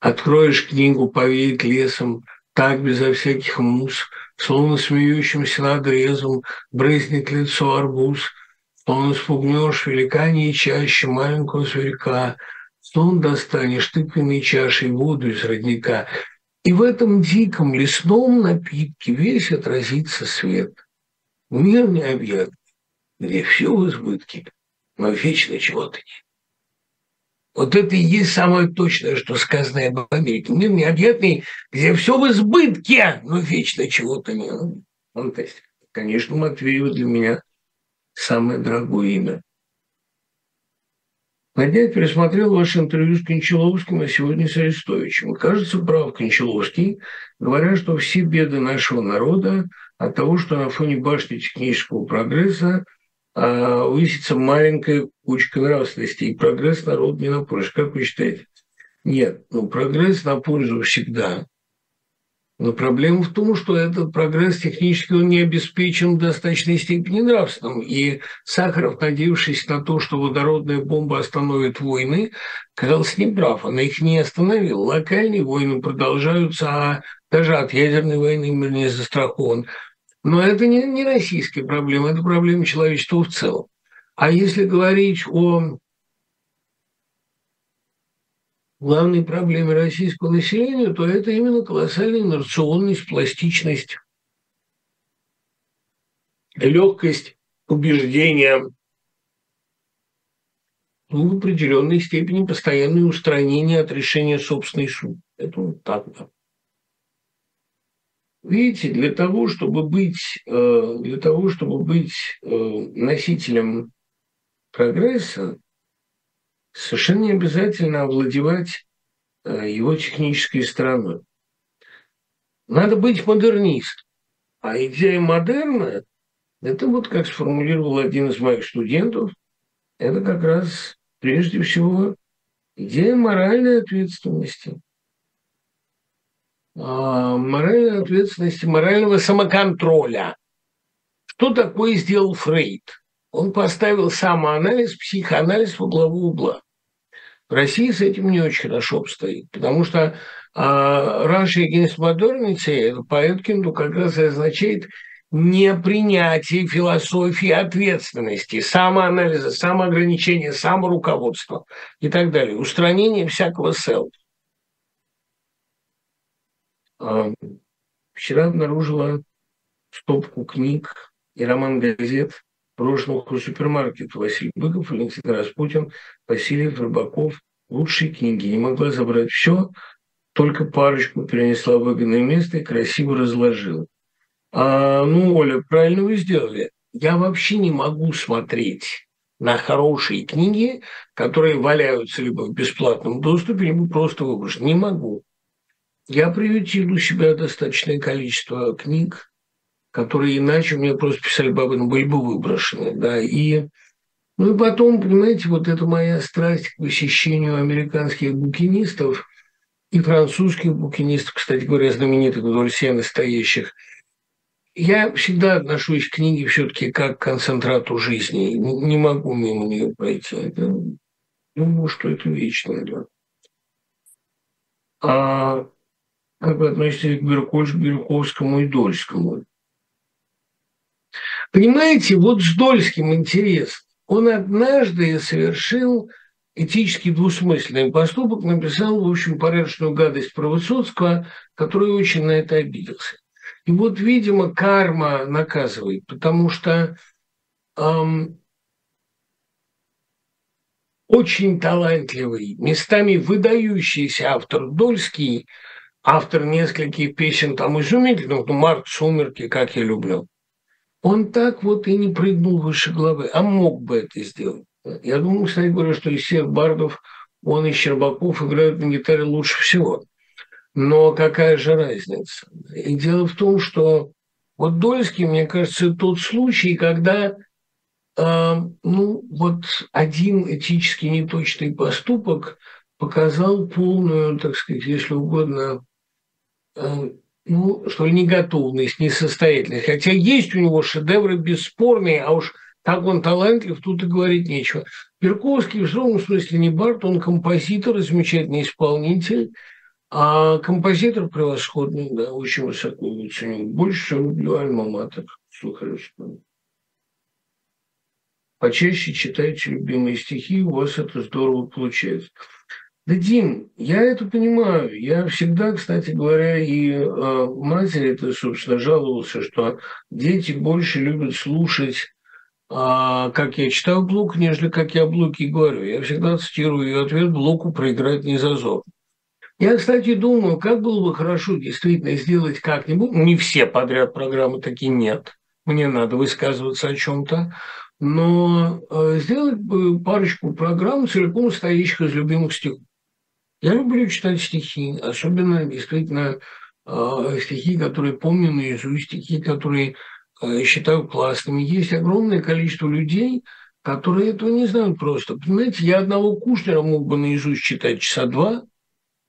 Откроешь книгу, повеет лесом, так, безо всяких мус, словно смеющимся над резом, брызнет лицо арбуз, словно спугнешь великане и чаще маленького зверька, сон достанешь тыквенной чашей воду из родника — и в этом диком лесном напитке весь отразится свет. Мир необъятный, где все в избытке, но вечно чего-то нет. Вот это и есть самое точное, что сказано об Америке. Мир необъятный, где все в избытке, но вечно чего-то не. Фантастика. Конечно, Матвеева для меня самое дорогое имя. На днях пересмотрел ваше интервью с Кончаловским, а сегодня с Арестовичем. кажется, прав Кончаловский, говоря, что все беды нашего народа от того, что на фоне башни технического прогресса а, высится маленькая кучка нравственности, и прогресс народ не на пользу. Как вы считаете? Нет, ну прогресс на пользу всегда. Но проблема в том, что этот прогресс технически он не обеспечен в достаточной степени нравственным. И Сахаров, надеявшись на то, что водородная бомба остановит войны, казался неправ. Она их не остановила. Локальные войны продолжаются, а даже от ядерной войны мир не застрахован. Но это не, не российская проблема, это проблема человечества в целом. А если говорить о главной проблеме российского населения, то это именно колоссальная инерционность, пластичность, легкость убеждения, ну, в определенной степени постоянное устранение от решения собственной сути. Это вот так, да. Видите, для того, чтобы быть, э, для того, чтобы быть э, носителем прогресса, совершенно не обязательно овладевать э, его технической стороной. Надо быть модернистом. А идея модерна – это вот как сформулировал один из моих студентов, это как раз прежде всего идея моральной ответственности. А, моральной ответственности, морального самоконтроля. Что такое сделал Фрейд? Он поставил самоанализ, психоанализ во главу угла. В России с этим не очень хорошо обстоит, потому что а, раньше against modernity по Эткинду как раз и означает непринятие философии ответственности, самоанализа, самоограничения, саморуководства и так далее, устранение всякого селф. Вчера обнаружила стопку книг и роман газет брошенных у супермаркета Василий Быков, Валентин Распутин, Васильев, Рыбаков. Лучшие книги. Не могла забрать все, только парочку перенесла в выгодное место и красиво разложила. А, ну, Оля, правильно вы сделали. Я вообще не могу смотреть на хорошие книги, которые валяются либо в бесплатном доступе, либо просто выброшены. Не могу. Я приютил у себя достаточное количество книг, которые иначе мне просто писали бабы, были бы выброшены, да, и ну и потом, понимаете, вот это моя страсть к посещению американских букинистов и французских букинистов, кстати говоря, знаменитых вдоль сена стоящих. Я всегда отношусь к книге все-таки как к концентрату жизни. Не могу мимо нее пройти. Это, думаю, что это вечное. Да. А как вы относитесь к Бирюковскому, Бирюковскому и Дольскому? Понимаете, вот с Дольским интересно. Он однажды совершил этически двусмысленный поступок, написал, в общем, порядочную гадость про Высоцкого, который очень на это обиделся. И вот, видимо, карма наказывает, потому что эм, очень талантливый, местами выдающийся автор Дольский, автор нескольких песен там изумительных, ну, Марк Сумерки, как я люблю, он так вот и не прыгнул выше головы, а мог бы это сделать. Я думаю, кстати говоря, что из всех бардов он и Щербаков играют на гитаре лучше всего. Но какая же разница? И дело в том, что вот Дольский, мне кажется, тот случай, когда э, ну, вот один этически неточный поступок показал полную, так сказать, если угодно, ну, что ли, неготовность, несостоятельность. Хотя есть у него шедевры бесспорные, а уж как он талантлив, тут и говорить нечего. Перковский в самом смысле не бард, он композитор, замечательный исполнитель, а композитор превосходный, да, очень высоко его ценю. Больше всего люблю Альма-Матер Сухаревского. Почаще читайте любимые стихи, у вас это здорово получается. Да, Дим, я это понимаю. Я всегда, кстати говоря, и э, матери это, собственно, жаловался, что дети больше любят слушать а, как я читаю Блок, нежели как я Блоки говорю. Я всегда цитирую ее ответ Блоку проиграть не зазор. Я, кстати, думаю, как было бы хорошо действительно сделать как-нибудь, не все подряд программы такие нет, мне надо высказываться о чем-то, но э, сделать бы парочку программ, целиком состоящих из любимых стихов. Я люблю читать стихи, особенно действительно э, стихи, которые помню наизусть, стихи, которые э, считаю классными. Есть огромное количество людей, которые этого не знают просто. Понимаете, я одного Кушнера мог бы наизусть читать часа два –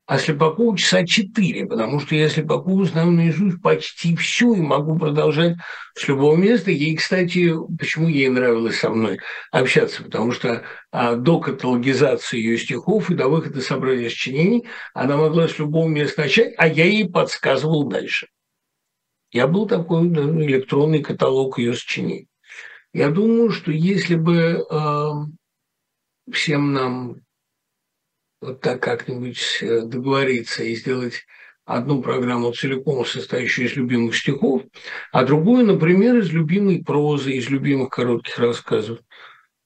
а Слепакова часа четыре, потому что я Слепакову знаю наизусть почти все и могу продолжать с любого места. Ей, кстати, почему ей нравилось со мной общаться, потому что а, до каталогизации ее стихов и до выхода собрания сочинений она могла с любого места начать, а я ей подсказывал дальше. Я был такой да, электронный каталог ее сочинений. Я думаю, что если бы э, всем нам вот так как-нибудь э, договориться и сделать одну программу целиком состоящую из любимых стихов, а другую, например, из любимой прозы, из любимых коротких рассказов.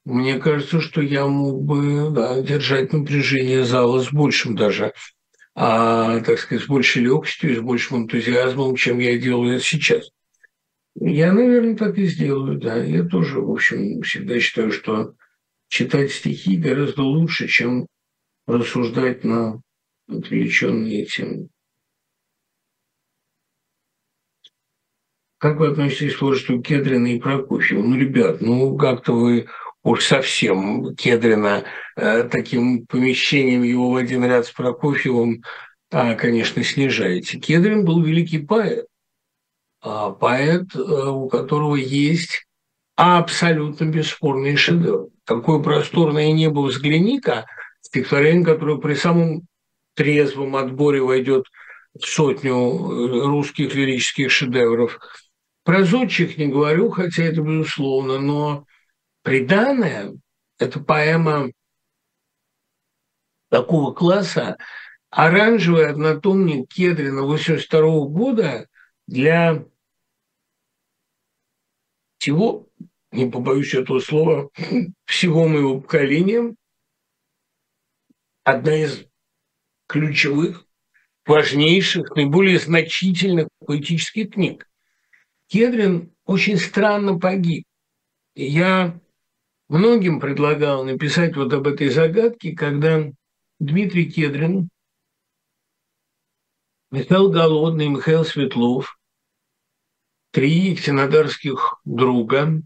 Мне кажется, что я мог бы да, держать напряжение зала с большим даже, а, так сказать, с большей легкостью, с большим энтузиазмом, чем я делаю сейчас. Я, наверное, так и сделаю, да. Я тоже, в общем, всегда считаю, что читать стихи гораздо лучше, чем рассуждать на отвлеченные темы. Как вы относитесь к творчеству Кедрина и Прокофьева? Ну, ребят, ну как-то вы уж совсем Кедрина э, таким помещением его в один ряд с Прокофьевым, а, конечно, снижаете. Кедрин был великий поэт, а поэт, э, у которого есть абсолютно бесспорный шедевр. Какое просторное небо взгляни-ка – стихотворение, которое при самом трезвом отборе войдет в сотню э, русских лирических шедевров. Про зодчих не говорю, хотя это безусловно, но «Преданное» – это поэма такого класса, оранжевый однотомник Кедрина 82 года для всего, не побоюсь этого слова, *laughs* всего моего поколения, одна из ключевых, важнейших, наиболее значительных поэтических книг. Кедрин очень странно погиб. И я многим предлагал написать вот об этой загадке, когда Дмитрий Кедрин, Михаил Голодный, Михаил Светлов, три екатеринодарских друга,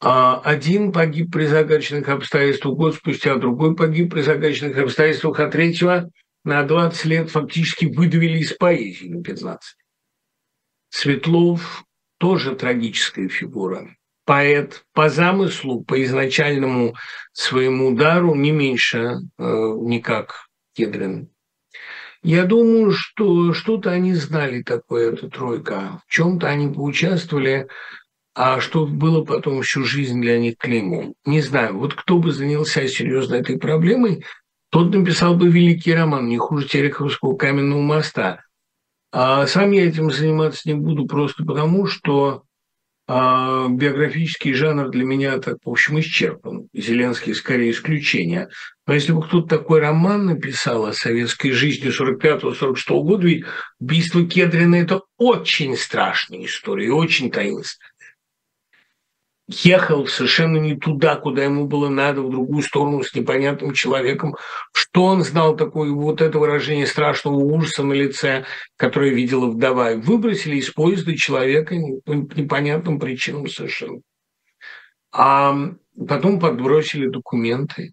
один погиб при загадочных обстоятельствах год спустя, другой погиб при загадочных обстоятельствах, а третьего на 20 лет фактически выдавили из поэзии на 15. Светлов тоже трагическая фигура. Поэт по замыслу, по изначальному своему удару не меньше э, никак Кедрин. Я думаю, что что-то они знали такое, эта тройка. В чем-то они поучаствовали а что было потом всю жизнь для них клеймом. Не знаю, вот кто бы занялся серьезно этой проблемой, тот написал бы великий роман, не хуже Тереховского каменного моста. А сам я этим заниматься не буду просто потому, что а, биографический жанр для меня так, в общем, исчерпан. Зеленский скорее исключение. Но если бы кто-то такой роман написал о советской жизни 45-46 года, ведь убийство Кедрина – это очень страшная история, очень таинственная ехал совершенно не туда, куда ему было надо, в другую сторону с непонятным человеком. Что он знал такое вот это выражение страшного ужаса на лице, которое видела вдова. Выбросили из поезда человека по непонятным причинам совершенно. А потом подбросили документы.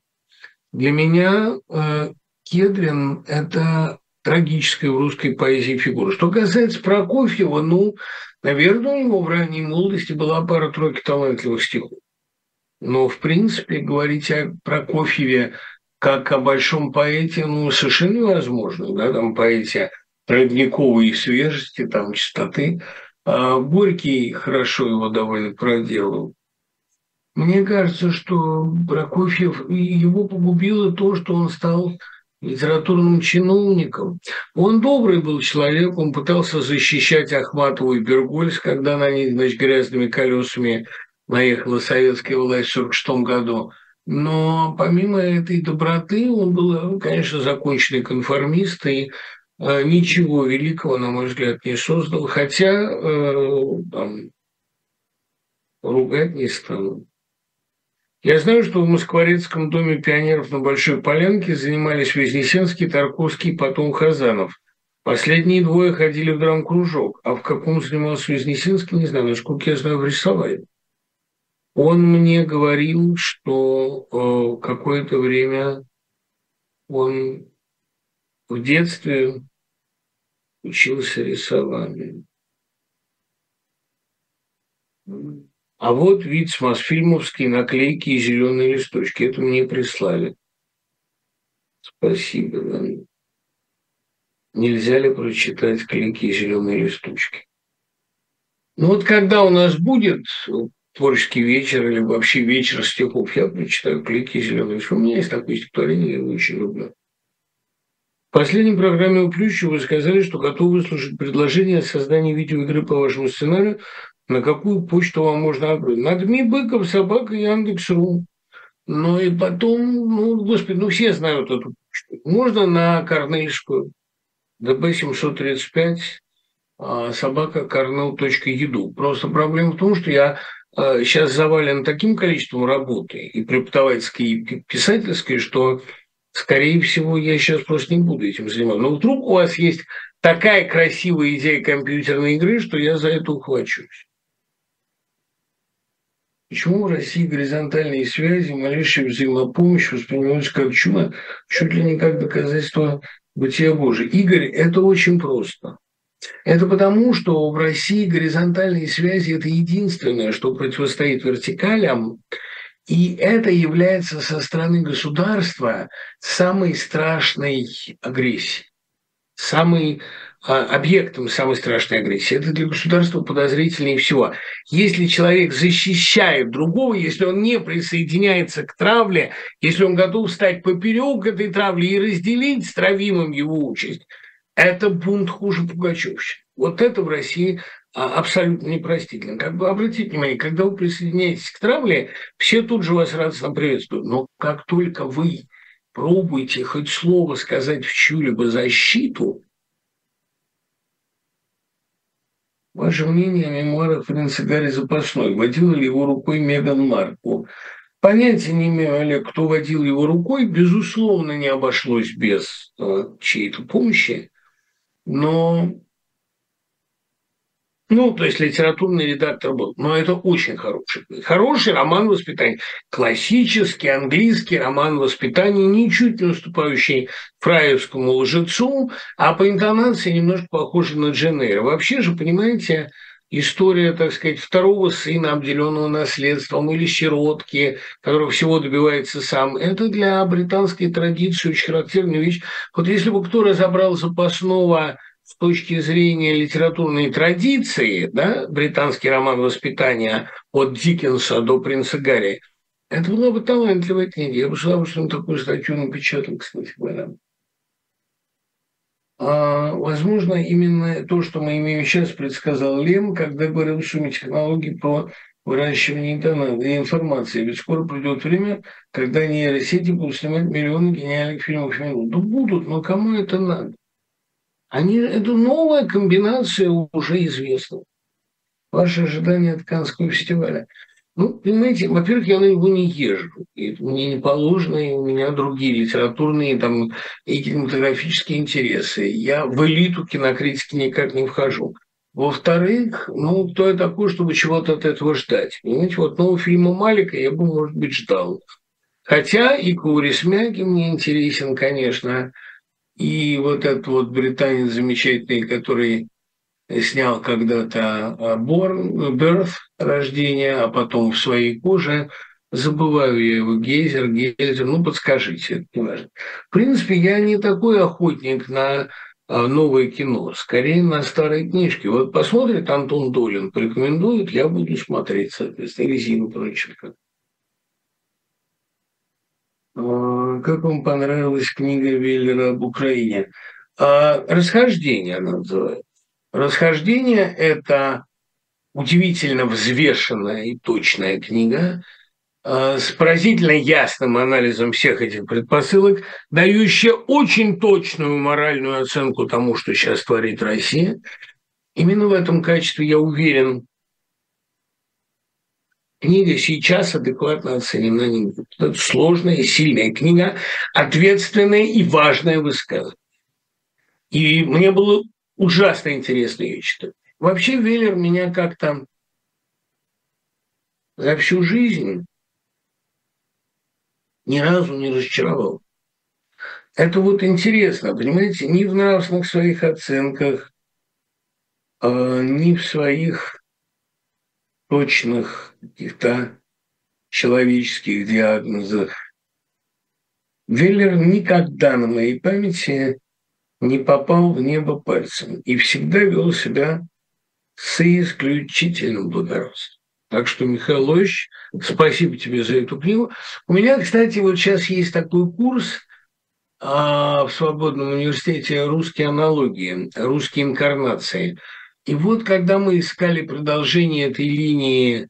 Для меня э, Кедрин – это трагическая в русской поэзии фигура. Что касается Прокофьева, ну, Наверное, у него в ранней молодости была пара-тройка талантливых стихов. Но, в принципе, говорить о Прокофьеве как о большом поэте, ну, совершенно невозможно. Да? Там поэте родниковой свежести, там чистоты. А Горький хорошо его довольно проделал. Мне кажется, что Прокофьев, его погубило то, что он стал литературным чиновником. Он добрый был человек, он пытался защищать Ахматову и Бергольц, когда они, значит, грязными колесами наехала советская власть в 1946 году. Но помимо этой доброты, он был, конечно, законченный конформист и э, ничего великого, на мой взгляд, не создал, хотя э, там, ругать не стану. Я знаю, что в Москворецком доме пионеров на Большой Полянке занимались Вознесенский, Тарковский, потом Хазанов. Последние двое ходили в драм-кружок, а в каком занимался Вознесенский, не знаю, насколько я знаю, в рисовании. Он мне говорил, что э, какое-то время он в детстве учился рисованию. А вот вид с Мосфильмовские наклейки и зеленые листочки. Это мне прислали. Спасибо, да. Нельзя ли прочитать клейки и зеленые листочки? Ну вот когда у нас будет творческий вечер или вообще вечер стихов, я прочитаю клейки и зеленые листочки. У меня есть такое стихотворение, я его очень люблю. В последней программе у Плющева вы сказали, что готовы выслушать предложение о создании видеоигры по вашему сценарию на какую почту вам можно отправить. На ДМИ Быков, собака, Яндекс.ру. Ну и потом, ну, господи, ну все знают эту почту. Можно на Корнельскую, ДБ-735, а, собака корнел.еду. Просто проблема в том, что я сейчас а, завален таким количеством работы, и преподавательской, и писательской, что, скорее всего, я сейчас просто не буду этим заниматься. Но вдруг у вас есть такая красивая идея компьютерной игры, что я за это ухвачусь. Почему в России горизонтальные связи, малейшая взаимопомощь воспринимаются как чудо, чуть ли не как доказательство бытия Божия? Игорь, это очень просто. Это потому, что в России горизонтальные связи – это единственное, что противостоит вертикалям, и это является со стороны государства самой страшной агрессией, самой объектом самой страшной агрессии. Это для государства подозрительнее всего. Если человек защищает другого, если он не присоединяется к травле, если он готов стать поперек этой травли и разделить с травимым его участь, это бунт хуже Пугачевщины. Вот это в России а, абсолютно непростительно. Как бы обратите внимание, когда вы присоединяетесь к травле, все тут же вас радостно приветствуют. Но как только вы пробуете хоть слово сказать в чью-либо защиту, Ваше мнение о мемуарах принца Гарри Запасной. Водила ли его рукой Меган Маркл? Понятия не имею, Олег, кто водил его рукой. Безусловно, не обошлось без э, чьей-то помощи. Но ну, то есть литературный редактор был. Но это очень хороший. Хороший роман воспитания. Классический английский роман воспитания, ничуть не уступающий фраевскому лжецу, а по интонации немножко похожий на Джен Вообще же, понимаете, история, так сказать, второго сына, обделенного наследством, или сиротки, который всего добивается сам, это для британской традиции очень характерная вещь. Вот если бы кто разобрал запасного с точки зрения литературной традиции, да, британский роман «Воспитание» от Диккенса до «Принца Гарри», это была бы талантливая книга. Я бы с удовольствием такую статью напечатал, кстати говоря. А, возможно, именно то, что мы имеем сейчас, предсказал Лем, когда говорил в шуме технологий про выращивание информации. Ведь скоро придет время, когда нейросети будут снимать миллионы гениальных фильмов в минуту. Да будут, но кому это надо? Они, это новая комбинация уже известна. Ваши ожидания от Каннского фестиваля. Ну, понимаете, во-первых, я на него не езжу. И мне не положено, и у меня другие литературные там, и кинематографические интересы. Я в элиту кинокритики никак не вхожу. Во-вторых, ну, кто я такой, чтобы чего-то от этого ждать? Понимаете, вот нового фильма Малика я бы, может быть, ждал. Хотя и Курис Мяги мне интересен, конечно, и вот этот вот британец замечательный, который снял когда-то а, Борн, Birth, рождение, а потом в своей коже, забываю я его, Гейзер, Гейзер, ну подскажите, это не важно. В принципе, я не такой охотник на а, новое кино, скорее на старые книжки. Вот посмотрит Антон Долин, порекомендует, я буду смотреть, соответственно, резину прочерка. А, как вам понравилась книга Веллера об Украине? А, «Расхождение» она называется. «Расхождение» – это удивительно взвешенная и точная книга э, с поразительно ясным анализом всех этих предпосылок, дающая очень точную моральную оценку тому, что сейчас творит Россия. Именно в этом качестве, я уверен, книга сейчас адекватно оценена не будет. Это сложная и сильная книга, ответственная и важная высказывание. И мне было ужасно интересно ее читать. Вообще Веллер меня как-то за всю жизнь ни разу не разочаровал. Это вот интересно, понимаете, ни в нравственных своих оценках, а, ни в своих точных каких-то человеческих диагнозах. Веллер никогда на моей памяти не попал в небо пальцем и всегда вел себя с исключительным благородством. Так что, Михаил Лович, спасибо тебе за эту книгу. У меня, кстати, вот сейчас есть такой курс а, в Свободном университете «Русские аналогии», «Русские инкарнации». И вот, когда мы искали продолжение этой линии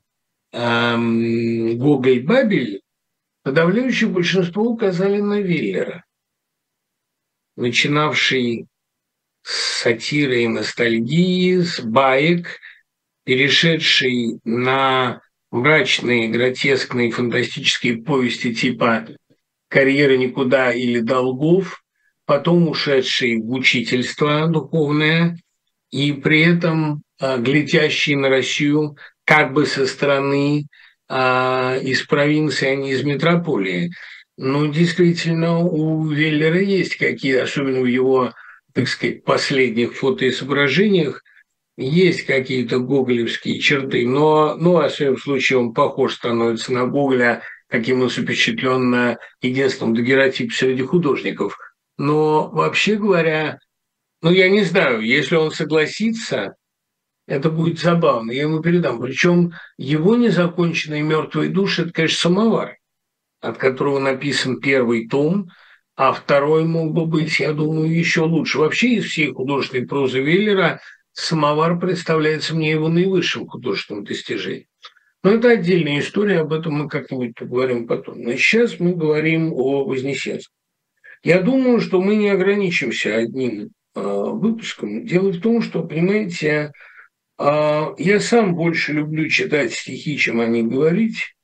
эм, Гоголь-Бабель, подавляющее большинство указали на Виллера, начинавший с сатиры и ностальгии, с баек, перешедший на мрачные, гротескные, фантастические повести типа «Карьера никуда» или «Долгов», потом ушедший в учительство духовное и при этом а, глядящий на Россию как бы со стороны а, из провинции, а не из метрополии. Ну, действительно, у Веллера есть какие, особенно в его так сказать, последних фотоизображениях есть какие-то гоголевские черты, но, ну, а в своем случае он похож становится на Гоголя, каким он запечатлен на единственном дагеротипе среди художников. Но вообще говоря, ну, я не знаю, если он согласится, это будет забавно, я ему передам. Причем его незаконченные мертвые души – это, конечно, самовар, от которого написан первый том – а второй мог бы быть, я думаю, еще лучше. Вообще из всей художественной прозы Веллера «Самовар» представляется мне его наивысшим художественным достижением. Но это отдельная история, об этом мы как-нибудь поговорим потом. Но сейчас мы говорим о Вознесенском. Я думаю, что мы не ограничимся одним э, выпуском. Дело в том, что, понимаете, я сам больше люблю читать стихи, чем о них говорить.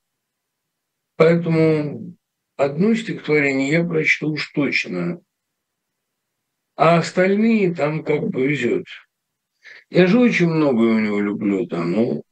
Поэтому одно стихотворение я прочту уж точно, а остальные там как повезет. Я же очень многое у него люблю там, ну,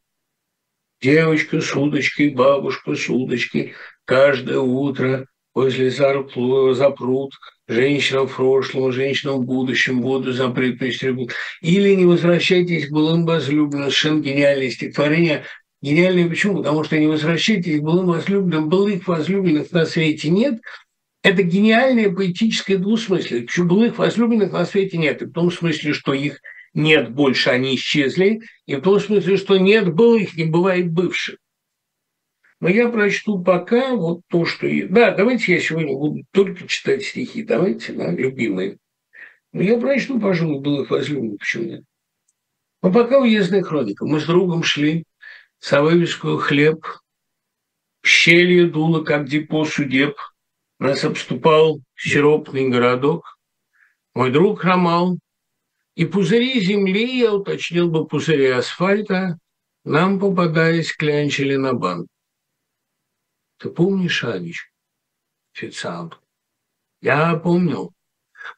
девочка с удочкой, бабушка с удочкой, каждое утро после запрут, женщина в прошлом, женщина в будущем, воду запретную стригут. Или не возвращайтесь к былым возлюбленным, совершенно гениальное стихотворение, Гениальные почему? Потому что не возвращайтесь к былым возлюбленным, былых возлюбленных на свете нет. Это гениальное поэтическое двусмыслие. Былых возлюбленных на свете нет? И в том смысле, что их нет больше, они исчезли, и в том смысле, что нет былых, не бывает бывших. Но я прочту пока вот то, что... Да, давайте я сегодня буду только читать стихи, давайте, да, любимые. Но я прочту, пожалуй, былых возлюбленных, почему нет. Но пока уездная хроника. Мы с другом шли за вывеску «Хлеб». Щелью дуло, как депо судеб. Нас обступал сиропный городок. Мой друг хромал. И пузыри земли, я уточнил бы пузыри асфальта, нам, попадаясь, клянчили на банк. Ты помнишь, Анечка, официант? Я помнил.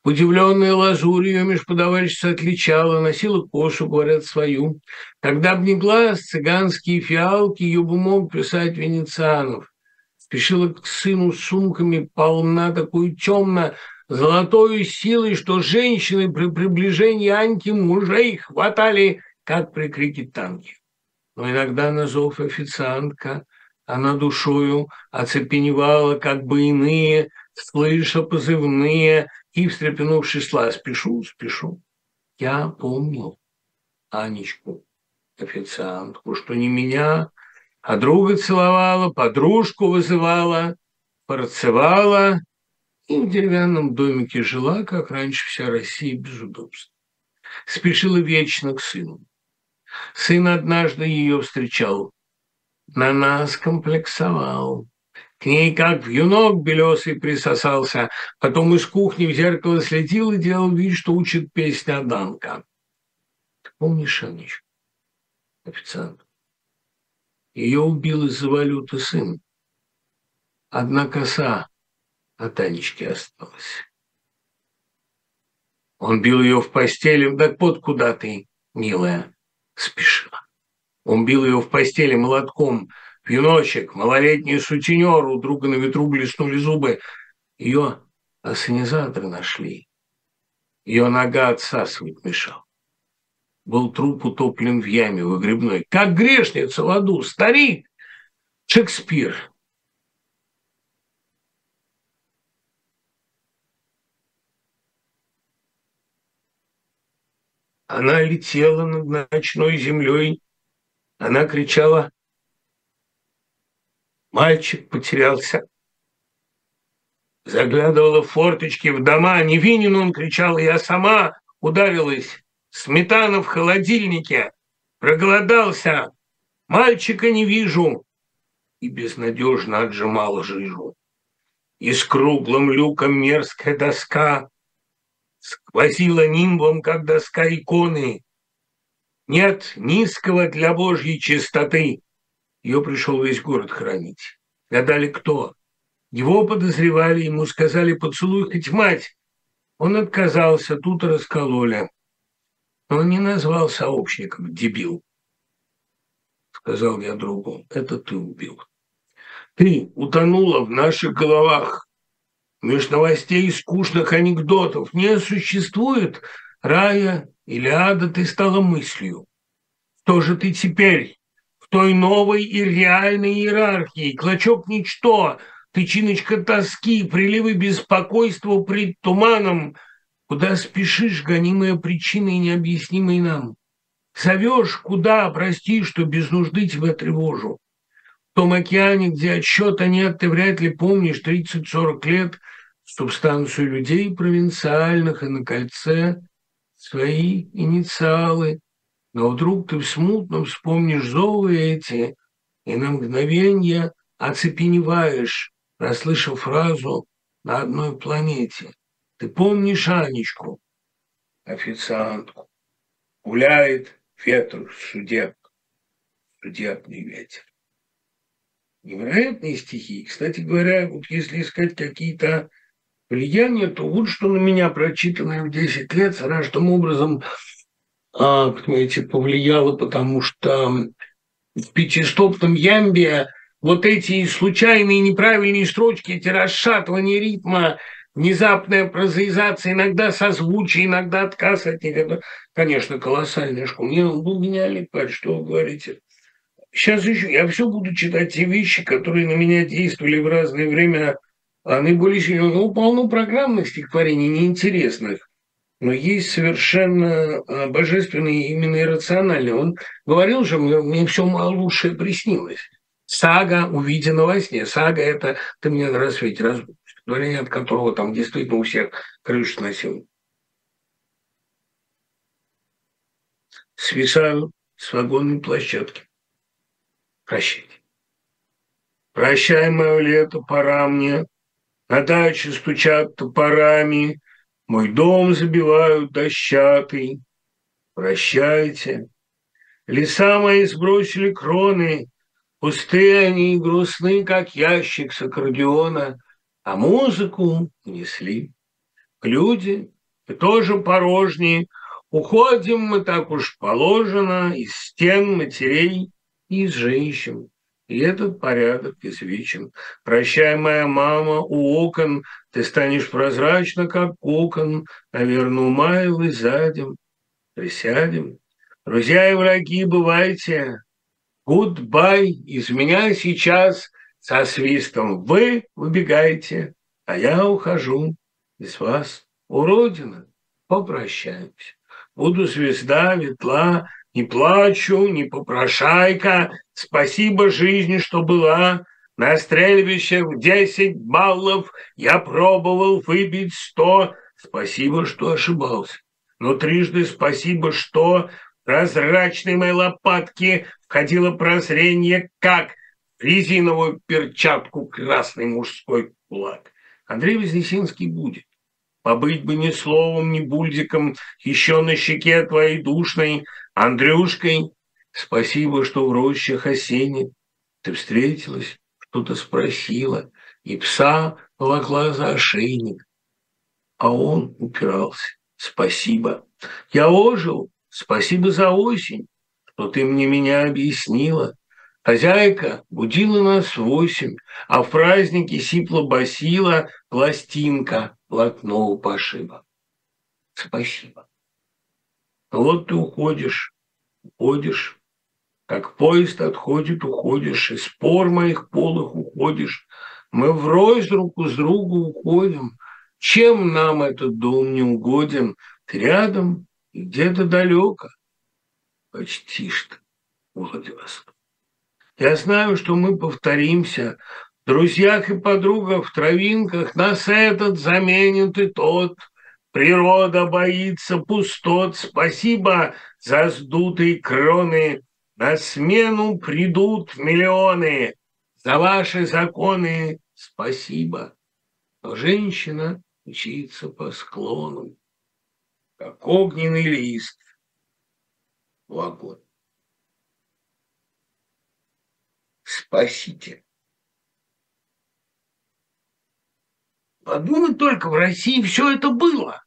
Удивленная лазурью межподавальщица отличала, носила кошу, говорят, свою. Когда б не глаз, цыганские фиалки, ее бы мог писать Венецианов. Спешила к сыну с сумками, полна такой темно, золотой силой, что женщины при приближении Аньки мужей хватали, как при крике танки. Но иногда на зов официантка она душою оцепеневала, как бы иные, слыша позывные, и, встрепенувшись, шла, спешу, спешу. Я помнил Анечку, официантку, что не меня, а друга целовала, подружку вызывала, порцевала и в деревянном домике жила, как раньше вся Россия, без удобств. Спешила вечно к сыну. Сын однажды ее встречал, на нас комплексовал. К ней, как в юнок белесый присосался, потом из кухни в зеркало следил и делал вид, что учит песня Данка. Ты помнишь, Анечка? Официант. Ее убил из-за валюты сын. Одна коса от Анечки осталась. Он бил ее в постели. Так вот куда ты, милая, спешила. Он бил ее в постели молотком, Пиночек, малолетний сутенер, у друга на ветру блеснули зубы. Ее ассенизаторы нашли. Ее нога отсасывать мешал. Был труп утоплен в яме выгребной. Как грешница в аду, старик! Шекспир. Она летела над ночной землей. Она кричала Мальчик потерялся. Заглядывала в форточки, в дома. Невинен он кричал, я сама ударилась. Сметана в холодильнике. Проголодался. Мальчика не вижу. И безнадежно отжимал жижу. И с круглым люком мерзкая доска сквозила нимбом, как доска иконы. Нет низкого для Божьей чистоты. Ее пришел весь город хранить. Гадали, кто. Его подозревали, ему сказали, поцелуй хоть мать. Он отказался, тут раскололи. Но он не назвал сообщником, дебил. Сказал я другу, это ты убил. Ты утонула в наших головах. Меж новостей и скучных анекдотов не существует рая или ада, ты стала мыслью. Что же ты теперь? той новой и реальной иерархии. Клочок ничто, тычиночка тоски, приливы беспокойства пред туманом, куда спешишь, гонимая причиной необъяснимой нам. Зовешь куда, прости, что без нужды тебя тревожу. В том океане, где отсчета нет, ты вряд ли помнишь 30-40 лет субстанцию людей провинциальных и на кольце свои инициалы – но вдруг ты в смутном вспомнишь зовы эти, и на мгновенье оцепеневаешь, расслышав фразу «на одной планете». Ты помнишь Анечку, официантку? Гуляет ветер судеб, судебный ветер. Невероятные стихи. Кстати говоря, вот если искать какие-то влияния, то вот что на меня прочитанное в 10 лет страшным образом а, понимаете, повлияло, потому что в пятистопном ямбе вот эти случайные неправильные строчки, эти расшатывания ритма, внезапная прозаизация, иногда созвучие, иногда отказ от них. Это, конечно, колоссальная школа. Мне был гениальный парень, что вы говорите. Сейчас еще я все буду читать те вещи, которые на меня действовали в разное время, наиболее сильно. Ну, полно программных стихотворений, неинтересных но есть совершенно а, божественный именно иррациональный. Он говорил же, мне, мне все лучшее приснилось. Сага увидена во сне. Сага – это «ты мне на рассвете разбудишь», стихотворение, от которого там действительно у всех крышу сносил. Свисаю с вагонной площадки. Прощайте. Прощай, мое лето, пора мне. На даче стучат топорами, мой дом забивают дощатый. Прощайте. Леса мои сбросили кроны, Пустые они и грустны, как ящик с аккордеона, А музыку несли. Люди тоже порожние, Уходим мы так уж положено Из стен матерей и из женщин. И этот порядок извечен. Прощай, моя мама, у окон ты станешь прозрачно, как кокон, Наверное, умаялась за день. Присядем. Друзья и враги, бывайте. Goodbye, из меня сейчас со свистом вы выбегаете, а я ухожу из вас, о родина, попрощаемся. Буду звезда, ветла, не плачу, не попрошайка, спасибо жизни, что была. На стрельбище в десять баллов я пробовал выбить сто. Спасибо, что ошибался. Но трижды спасибо, что прозрачной моей лопатки входило прозрение, как резиновую перчатку красный мужской кулак. Андрей Вознесенский будет. Побыть бы ни словом, ни бульдиком, еще на щеке твоей душной, Андрюшкой. Спасибо, что в рощах осенних ты встретилась, что-то спросила, и пса волокла за ошейник. А он упирался. Спасибо. Я ожил. Спасибо за осень, что ты мне меня объяснила. Хозяйка будила нас восемь, а в празднике сипла-басила пластинка блокного пошиба. Спасибо. Вот ты уходишь, уходишь, как поезд отходит, уходишь, из пор моих полых уходишь. Мы врозь друг с другу уходим. Чем нам этот дом не угоден? Ты рядом и где-то далеко. Почти что, Владивосток. Я знаю, что мы повторимся. В друзьях и подругах, в травинках нас этот заменит и тот. Природа боится пустот. Спасибо за сдутые кроны. На смену придут миллионы. За ваши законы спасибо. Но женщина мчится по склону, как огненный лист в огонь. спасите. Подумай только, в России все это было.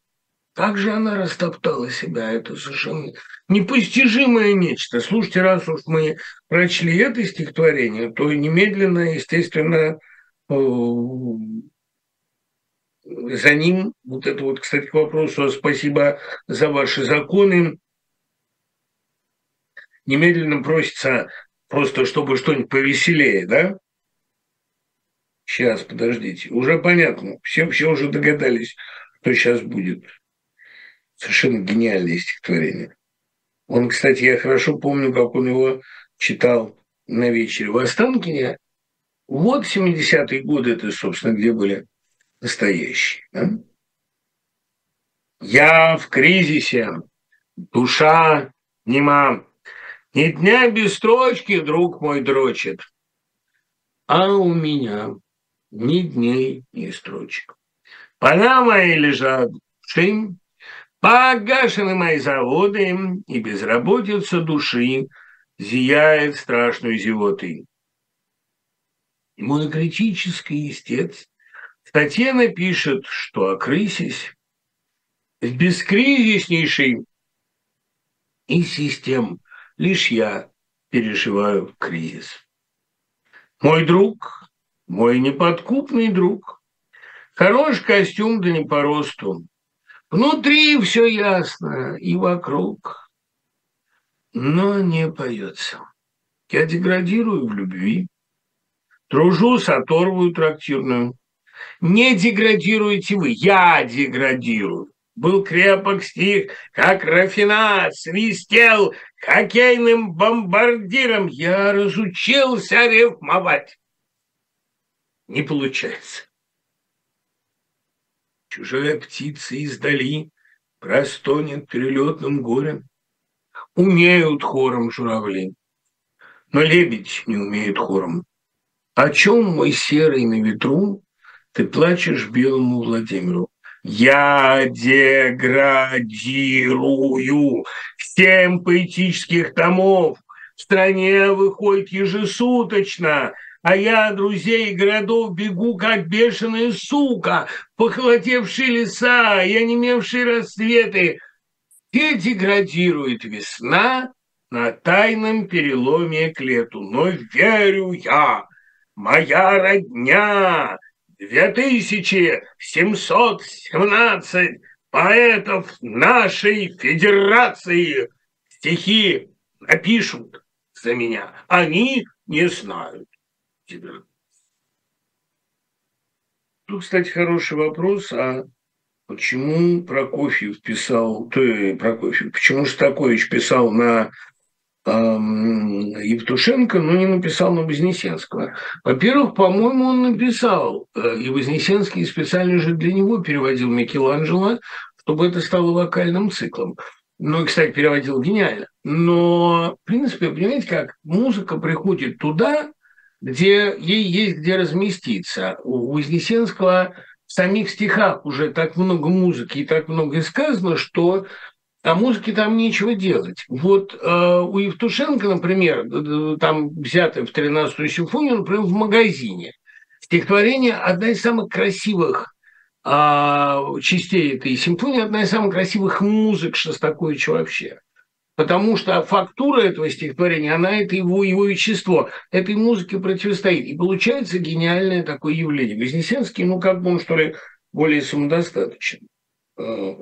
Как же она растоптала себя, это совершенно непостижимое нечто. Слушайте, раз уж мы прочли это стихотворение, то немедленно, естественно, э, за ним, вот это вот, кстати, к вопросу, спасибо за ваши законы, немедленно просится Просто чтобы что-нибудь повеселее, да? Сейчас, подождите. Уже понятно. Все, все уже догадались, что сейчас будет. Совершенно гениальное стихотворение. Он, кстати, я хорошо помню, как он его читал на вечере в Останкине. Вот 70-е годы, это, собственно, где были настоящие. Да? Я в кризисе, душа нема, ни дня без строчки, друг мой дрочит. А у меня ни дней, ни строчек. Поля мои лежат шим, погашены мои заводы, и безработица души зияет страшной зевотой. Мой истец Татьяна пишет, что окрысись в бескризиснейшей из систем Лишь я переживаю кризис. Мой друг, мой неподкупный друг, хорош костюм, да не по росту. Внутри все ясно и вокруг, но не поется. Я деградирую в любви, тружусь оторвую трактирную. Не деградируете вы, я деградирую. Был крепок стих, как рафинат, свистел хоккейным бомбардиром. Я разучился рифмовать. Не получается. Чужая птица издали простонет перелетным горем. Умеют хором журавли, но лебедь не умеет хором. О чем мой серый на ветру ты плачешь белому Владимиру? Я деградирую. Семь поэтических томов в стране выходит ежесуточно, а я друзей и городов бегу, как бешеная сука, похолодевшие леса и онемевшие рассветы. Все деградирует весна на тайном переломе к лету. Но верю я, моя родня, 2717 поэтов нашей федерации стихи напишут за меня. Они не знают. Тут, кстати, хороший вопрос, а почему Прокофьев писал, то и Прокофьев, почему Стакович писал на Евтушенко, но не написал на Вознесенского. Во-первых, по-моему, он написал, э, и Вознесенский специально же для него переводил Микеланджело, чтобы это стало вокальным циклом. Ну, и, кстати, переводил гениально. Но, в принципе, понимаете, как музыка приходит туда, где ей есть где разместиться. У Вознесенского в самих стихах уже так много музыки и так много сказано, что а музыке там нечего делать. Вот э, у Евтушенко, например, там взятое в 13-ю симфонию, например, в магазине. Стихотворение одна из самых красивых э, частей этой симфонии, одна из самых красивых музык Шостаковича вообще. Потому что фактура этого стихотворения, она это его, его вещество, этой музыке противостоит. И получается гениальное такое явление. Вознесенский, ну как бы он, что ли, более самодостаточен. Э,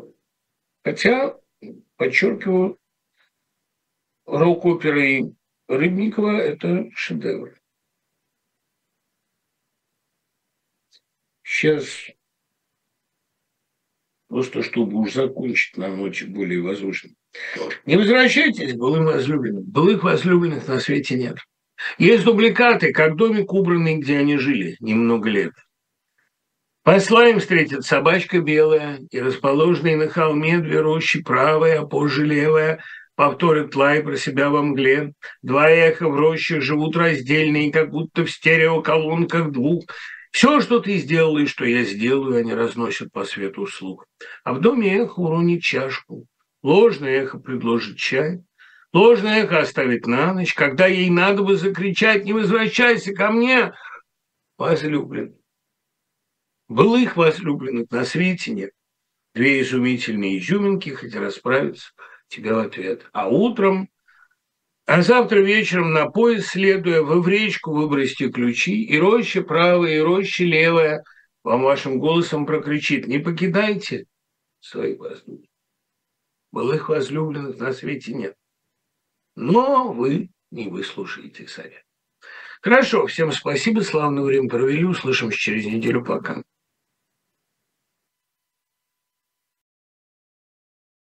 хотя Подчеркиваю, рок-оперы Рыбникова – это шедевр. Сейчас просто чтобы уж закончить на ночи более воздушной. Не возвращайтесь к былым возлюбленным. Былых возлюбленных на свете нет. Есть дубликаты, как домик убранный, где они жили немного лет – Посла им встретит собачка белая, и расположенные на холме две рощи правая, а позже левая, повторят лай про себя во мгле. Два эха в рощах живут раздельные, как будто в стереоколонках двух. Все, что ты сделал и что я сделаю, они разносят по свету слух. А в доме эхо уронит чашку, ложное эхо предложит чай, ложное эхо оставит на ночь, когда ей надо бы закричать «Не возвращайся ко мне!» Возлюбленный. Былых возлюбленных на свете нет. Две изумительные изюминки, хотя расправиться тебе в ответ. А утром, а завтра вечером на пояс следуя, вы в речку выбросьте ключи, и роща правая, и роща левая вам вашим голосом прокричит, не покидайте своих возлюбленных. Былых возлюбленных на свете нет. Но вы не выслушаете совет. Хорошо, всем спасибо, славное время провели, услышимся через неделю, пока.